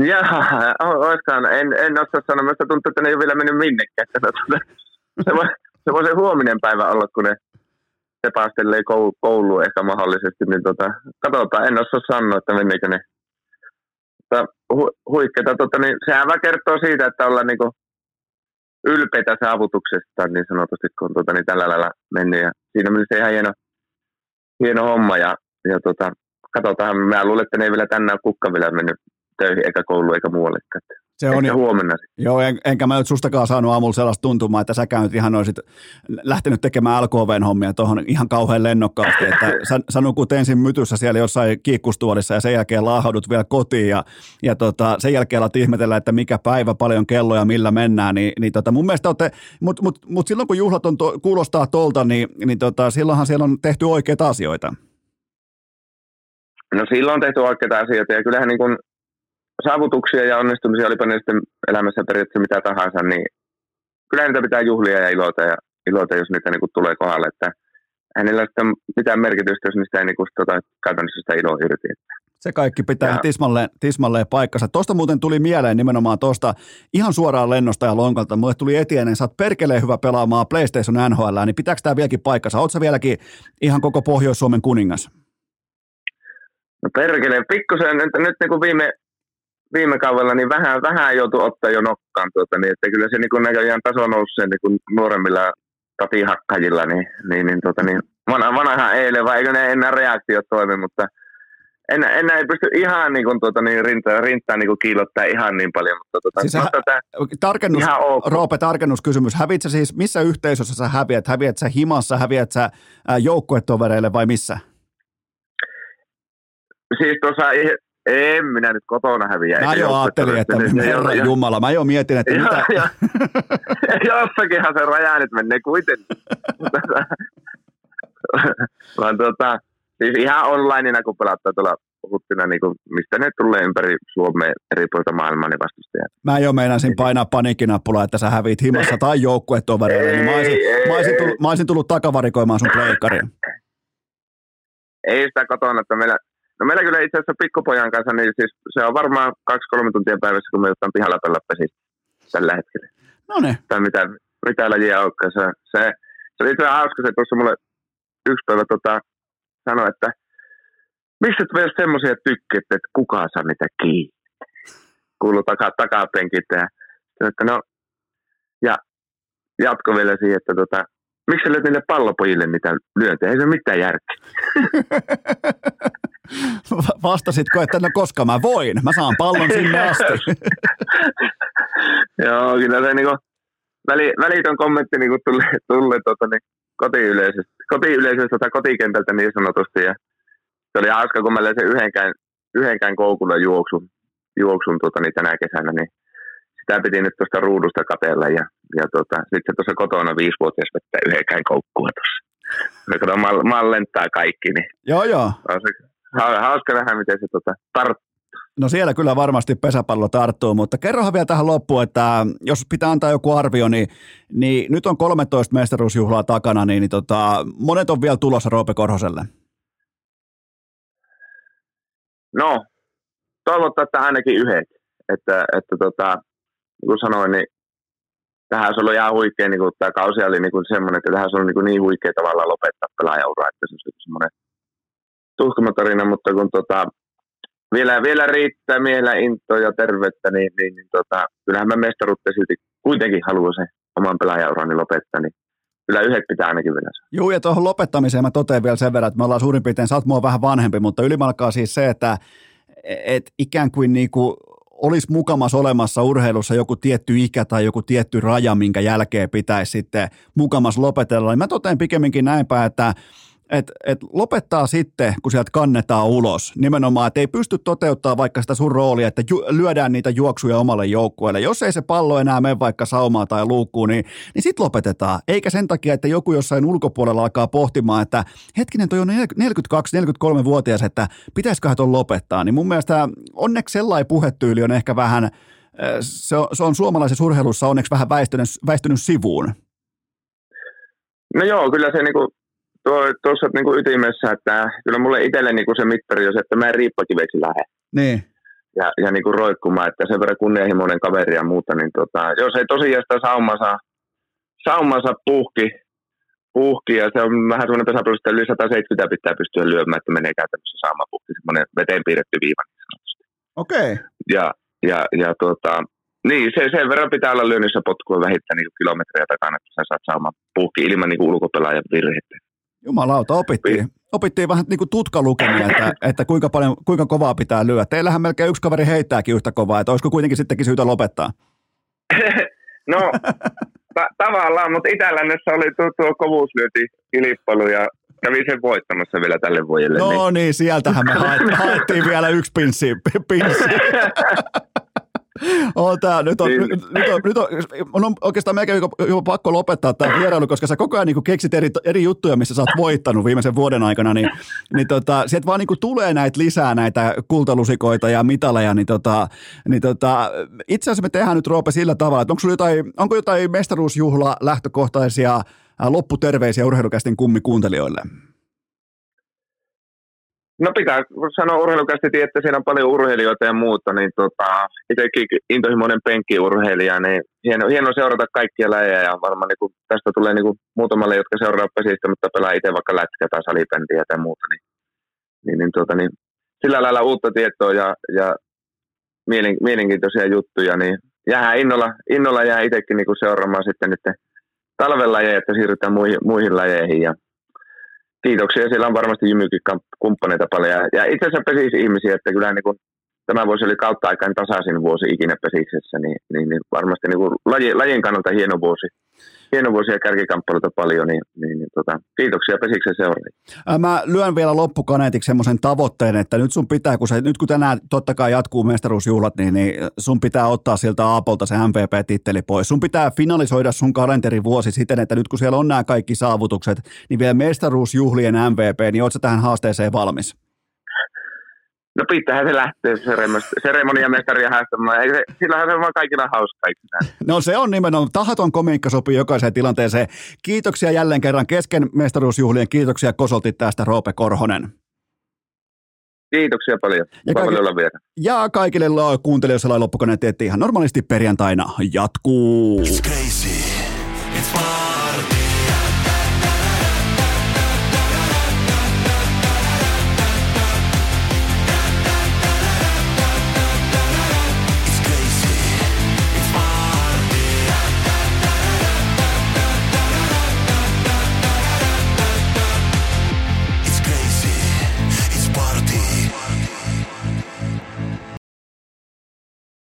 Oiskaan. En, en osaa sanoa. Minusta tuntuu, että ne ei ole vielä mennyt minnekään. Se voi, se voi se huominen päivä olla, kun ne sepastelee koulu, kouluun ehkä mahdollisesti. Niin tota, katsotaan, en osaa sanoa, että menneekö ne. Hu, huikeeta, tota, niin sehän vaan kertoo siitä, että ollaan niinku ylpeitä saavutuksesta niin sanotusti, kun tota, niin tällä lailla mennyt. Ja siinä mielessä ihan hieno, hieno homma. Ja, ja tota, katsotaan, mä luulen, että ne ei vielä tänään kukka vielä mennyt töihin, eikä kouluun, eikä muuallekaan. Se on Ehkä huomenna. Joo, en, enkä mä nyt sustakaan saanut aamulla sellaista tuntumaa, että sä käynyt ihan olisit lähtenyt tekemään LKVn hommia tuohon ihan kauhean lennokkaasti, että sä, sä nukut ensin mytyssä siellä jossain kiikkustuolissa ja sen jälkeen laahaudut vielä kotiin ja, ja tota, sen jälkeen alat ihmetellä, että mikä päivä, paljon kelloja, millä mennään, niin, niin tota, mun mielestä olette, mutta mut, mut silloin kun juhlat on to, kuulostaa tolta, niin, niin tota, silloinhan siellä on tehty oikeita asioita. No silloin on tehty oikeita asioita ja kyllähän niin kuin saavutuksia ja onnistumisia, olipa ne sitten elämässä periaatteessa mitä tahansa, niin kyllä niitä pitää juhlia ja ilota, ja ilota jos niitä niin kuin tulee kohdalle. Että hänellä sitten mitään merkitystä, jos niistä ei niin kuin, tota, käytännössä sitä iloa irti. Se kaikki pitää tismalleen, tismalleen paikkansa. Tuosta muuten tuli mieleen nimenomaan tuosta ihan suoraan lennosta ja lonkalta. Mulle tuli Etienen, sä oot perkeleen hyvä pelaamaan PlayStation NHL, niin pitääkö tämä vieläkin paikkansa? Oletko vieläkin ihan koko Pohjois-Suomen kuningas? No perkeleen, pikkusen, nyt, nyt niin kuin viime, viime kaudella niin vähän, vähän joutui ottaa jo nokkaan, tuota, niin että kyllä se niin kuin näköjään taso nousee niin kuin nuoremmilla tatihakkajilla, niin, niin, niin, tuota, niin vanha, vanha eilen, vai eikö ne enää reaktiot toimi, mutta en, enää ei pysty ihan niin kuin, tuota, niin rintaa, rintaa niin kuin kiilottaa ihan niin paljon. Mutta, tuota, siis hä- tätä, tarkennus, ihan ok. Roope, tarkennuskysymys. Häviät siis, missä yhteisössä sä häviät? Häviät sä himassa, häviät sä joukkuetovereille vai missä? Siis tuossa en minä nyt kotona häviä. Mä jo ajattelin, että niin, herra jo, Jumala, mä jo mietin, että jo, mitä... Jo, jossakinhan se raja nyt menee kuitenkin. Vaan tota, siis ihan onlineina, kun pelattaa tuolla puhuttina, niin kuin, mistä ne tulee ympäri Suomea eri puolilta maailmaa, niin vastustajat. Mä jo meinasin painaa paniikkinappulaa, että sä hävit himassa tai joukkuetovereille, niin mä olisin, mä, olisin tullut, mä olisin tullut takavarikoimaan sun pleikkariin. Ei sitä kotona, että meillä No meillä kyllä itse asiassa pikkupojan kanssa, niin siis se on varmaan kaksi-kolme tuntia päivässä, kun me jotain pihalla pelaa pesistä tällä hetkellä. No ne. Tai mitä, mitä lajia onkaan. Se, se, se oli itse hauska, se tuossa mulle yksi päivä tota, sanoi, että mistä tulee semmoisia tykkiä, että kukaan saa niitä kiinni. Kuuluu taka, takapenkit ja että no, ja jatko vielä siihen, että tota, miksi sä niille pallopojille niitä lyöntejä? Ei se ole mitään järkeä. Vastasitko, että no koska mä voin, mä saan pallon sinne asti. Joo, kyllä se niinku, väli, välitön kommentti niinku tuli, tuli tota, niin, kotiyleisöstä, kotiyleisöstä tai kotikentältä niin sanotusti. Ja se oli hauska, kun mä löysin yhdenkään, yhdenkään koukulla juoksun, juoksun tota, niin tänä kesänä, niin sitä piti nyt tuosta ruudusta katella ja, ja tota, sitten tuossa kotona viisivuotias vettää yhdenkään koukkua tuossa. Kato, mallentaa kaikki, niin joo, joo. On se, hauska nähdä, miten se tota, tarttuu. No siellä kyllä varmasti pesäpallo tarttuu, mutta kerrohan vielä tähän loppuun, että jos pitää antaa joku arvio, niin, niin nyt on 13 mestaruusjuhlaa takana, niin, niin tota, monet on vielä tulossa Roope Korhoselle. No, toivottavasti että ainakin yhdet. Että, että tota, niin kuin sanoin, niin tähän olisi ollut ihan huikea, niin kuin, tämä kausi oli niin kuin semmoinen, että tähän olisi ollut niin, kuin niin huikea tavalla lopettaa pelaajaura, että se olisi semmoinen tuhkamatarina, mutta kun tota, vielä, vielä riittää miellä intoa ja terveyttä, niin, niin, niin tota, kyllähän mä mestaruutta silti kuitenkin haluan sen oman pelaajaurani lopettaa, niin kyllä yhdet pitää ainakin vielä Joo, ja tuohon lopettamiseen mä totean vielä sen verran, että me ollaan suurin piirtein, sä oot mua vähän vanhempi, mutta ylimalkaa siis se, että et ikään kuin niinku olisi mukamas olemassa urheilussa joku tietty ikä tai joku tietty raja, minkä jälkeen pitäisi sitten mukamas lopetella, niin mä totean pikemminkin näinpä, että et, et lopettaa sitten, kun sieltä kannetaan ulos. Nimenomaan, että ei pysty toteuttaa vaikka sitä sun roolia, että ju, lyödään niitä juoksuja omalle joukkueelle. Jos ei se pallo enää mene vaikka saumaa tai luukkuun, niin, niin sitten lopetetaan. Eikä sen takia, että joku jossain ulkopuolella alkaa pohtimaan, että hetkinen, toi on 42-43-vuotias, että pitäisiköhän tuon lopettaa. Niin mun mielestä onneksi sellainen puhetyyli on ehkä vähän, äh, se on, se on suomalaisessa urheilussa onneksi vähän väistynyt, väistynyt sivuun. No joo, kyllä se niinku tuossa niin kuin ytimessä, että kyllä mulle itselle niin kuin se mittari on se, että mä en riippakiveksi lähde. Niin. ja, ja niin kuin roikkumaan, että sen verran kunnianhimoinen kaveri ja muuta, niin tota, jos ei tosiaan sitä saumansa, saumansa puhki, puhki, ja se on vähän semmoinen tasapeli, että yli 170 pitää pystyä lyömään, että menee käytännössä saamaan puhki, semmoinen veteen piirretty viiva niin sanotusti. Okei. Okay. Ja, ja, ja tota, niin, se, sen verran pitää olla lyönnissä potkua vähittää niin kilometriä takana, että sä saat saamaan puhki ilman niin ulkopelaajan virhettä. Jumalauta, opittiin, opittiin vähän niin kuin tutkalukemia, että, että kuinka, paljon, kuinka kovaa pitää lyödä. Teillähän melkein yksi kaveri heittääkin yhtä kovaa, että olisiko kuitenkin sittenkin syytä lopettaa? no, ta- tavallaan, mutta Itälännessä oli tuo, tuo kovuuslyöti kilpailu ja kävi sen voittamassa vielä tälle vuodelle. No niin, niin sieltähän me haettiin vielä yksi pinssi. pinssi. on tää, nyt on, niin. nyt, nyt, on, nyt on, on, on oikeastaan melkein jopa pakko lopettaa tämä vierailu, koska sä koko ajan niin keksit eri, eri juttuja, missä sä oot voittanut viimeisen vuoden aikana, niin, niin tota, sieltä vaan niin tulee näitä lisää näitä kultalusikoita ja mitaleja, niin, tota, niin tota, itse asiassa me tehdään nyt Roope sillä tavalla, että onko, jotain, onko jotain mestaruusjuhla lähtökohtaisia lopputerveisiä urheilukästin kummi kuuntelijoille? No pitää sanoa urheilukästi, että siinä on paljon urheilijoita ja muuta, niin tota, itsekin intohimoinen penkkiurheilija, niin hieno, hieno seurata kaikkia läjejä ja varmaan niin kuin, tästä tulee niin kuin, muutamalle, jotka seuraa pesistä, mutta pelaa itse vaikka lätkä tai salibändiä tai muuta, niin, niin, niin, tota, niin sillä lailla uutta tietoa ja, ja mielen, mielenkiintoisia juttuja, niin jää innolla, innolla jää itsekin niin kuin seuraamaan sitten nyt talven lajeja, että siirrytään muihin, muihin lajeihin ja kiitoksia. Siellä on varmasti Jymykin kumppaneita paljon. Ja itse asiassa pesisi ihmisiä, että kyllä niin kuin, tämä vuosi oli kautta aikaan tasaisin vuosi ikinä pesiksessä, niin, niin, niin varmasti niin kuin laji, lajin kannalta hieno vuosi hieno vuosi ja kärkikamppailuita paljon, niin, niin, niin tota, kiitoksia Pesiksen seuraajille. Mä lyön vielä loppukaneetiksi semmoisen tavoitteen, että nyt sun pitää, kun se, nyt kun tänään totta kai jatkuu mestaruusjuhlat, niin, niin sun pitää ottaa sieltä Aapolta se MVP-titteli pois. Sun pitää finalisoida sun kalenterivuosi siten, että nyt kun siellä on nämä kaikki saavutukset, niin vielä mestaruusjuhlien MVP, niin ootko tähän haasteeseen valmis? No pitäähän se lähteä seremoniamestaria haastamaan. Sillähän se on vaan kaikilla hauska. No se on nimenomaan. Tahaton komiikka sopii jokaiseen tilanteeseen. Kiitoksia jälleen kerran kesken mestaruusjuhlien. Kiitoksia Kosolti tästä, Roope Korhonen. Kiitoksia paljon. Ja, kaikille, vielä. ja kaikille kuuntelijoille loppukoneet ihan normaalisti perjantaina jatkuu. It's crazy. It's fun.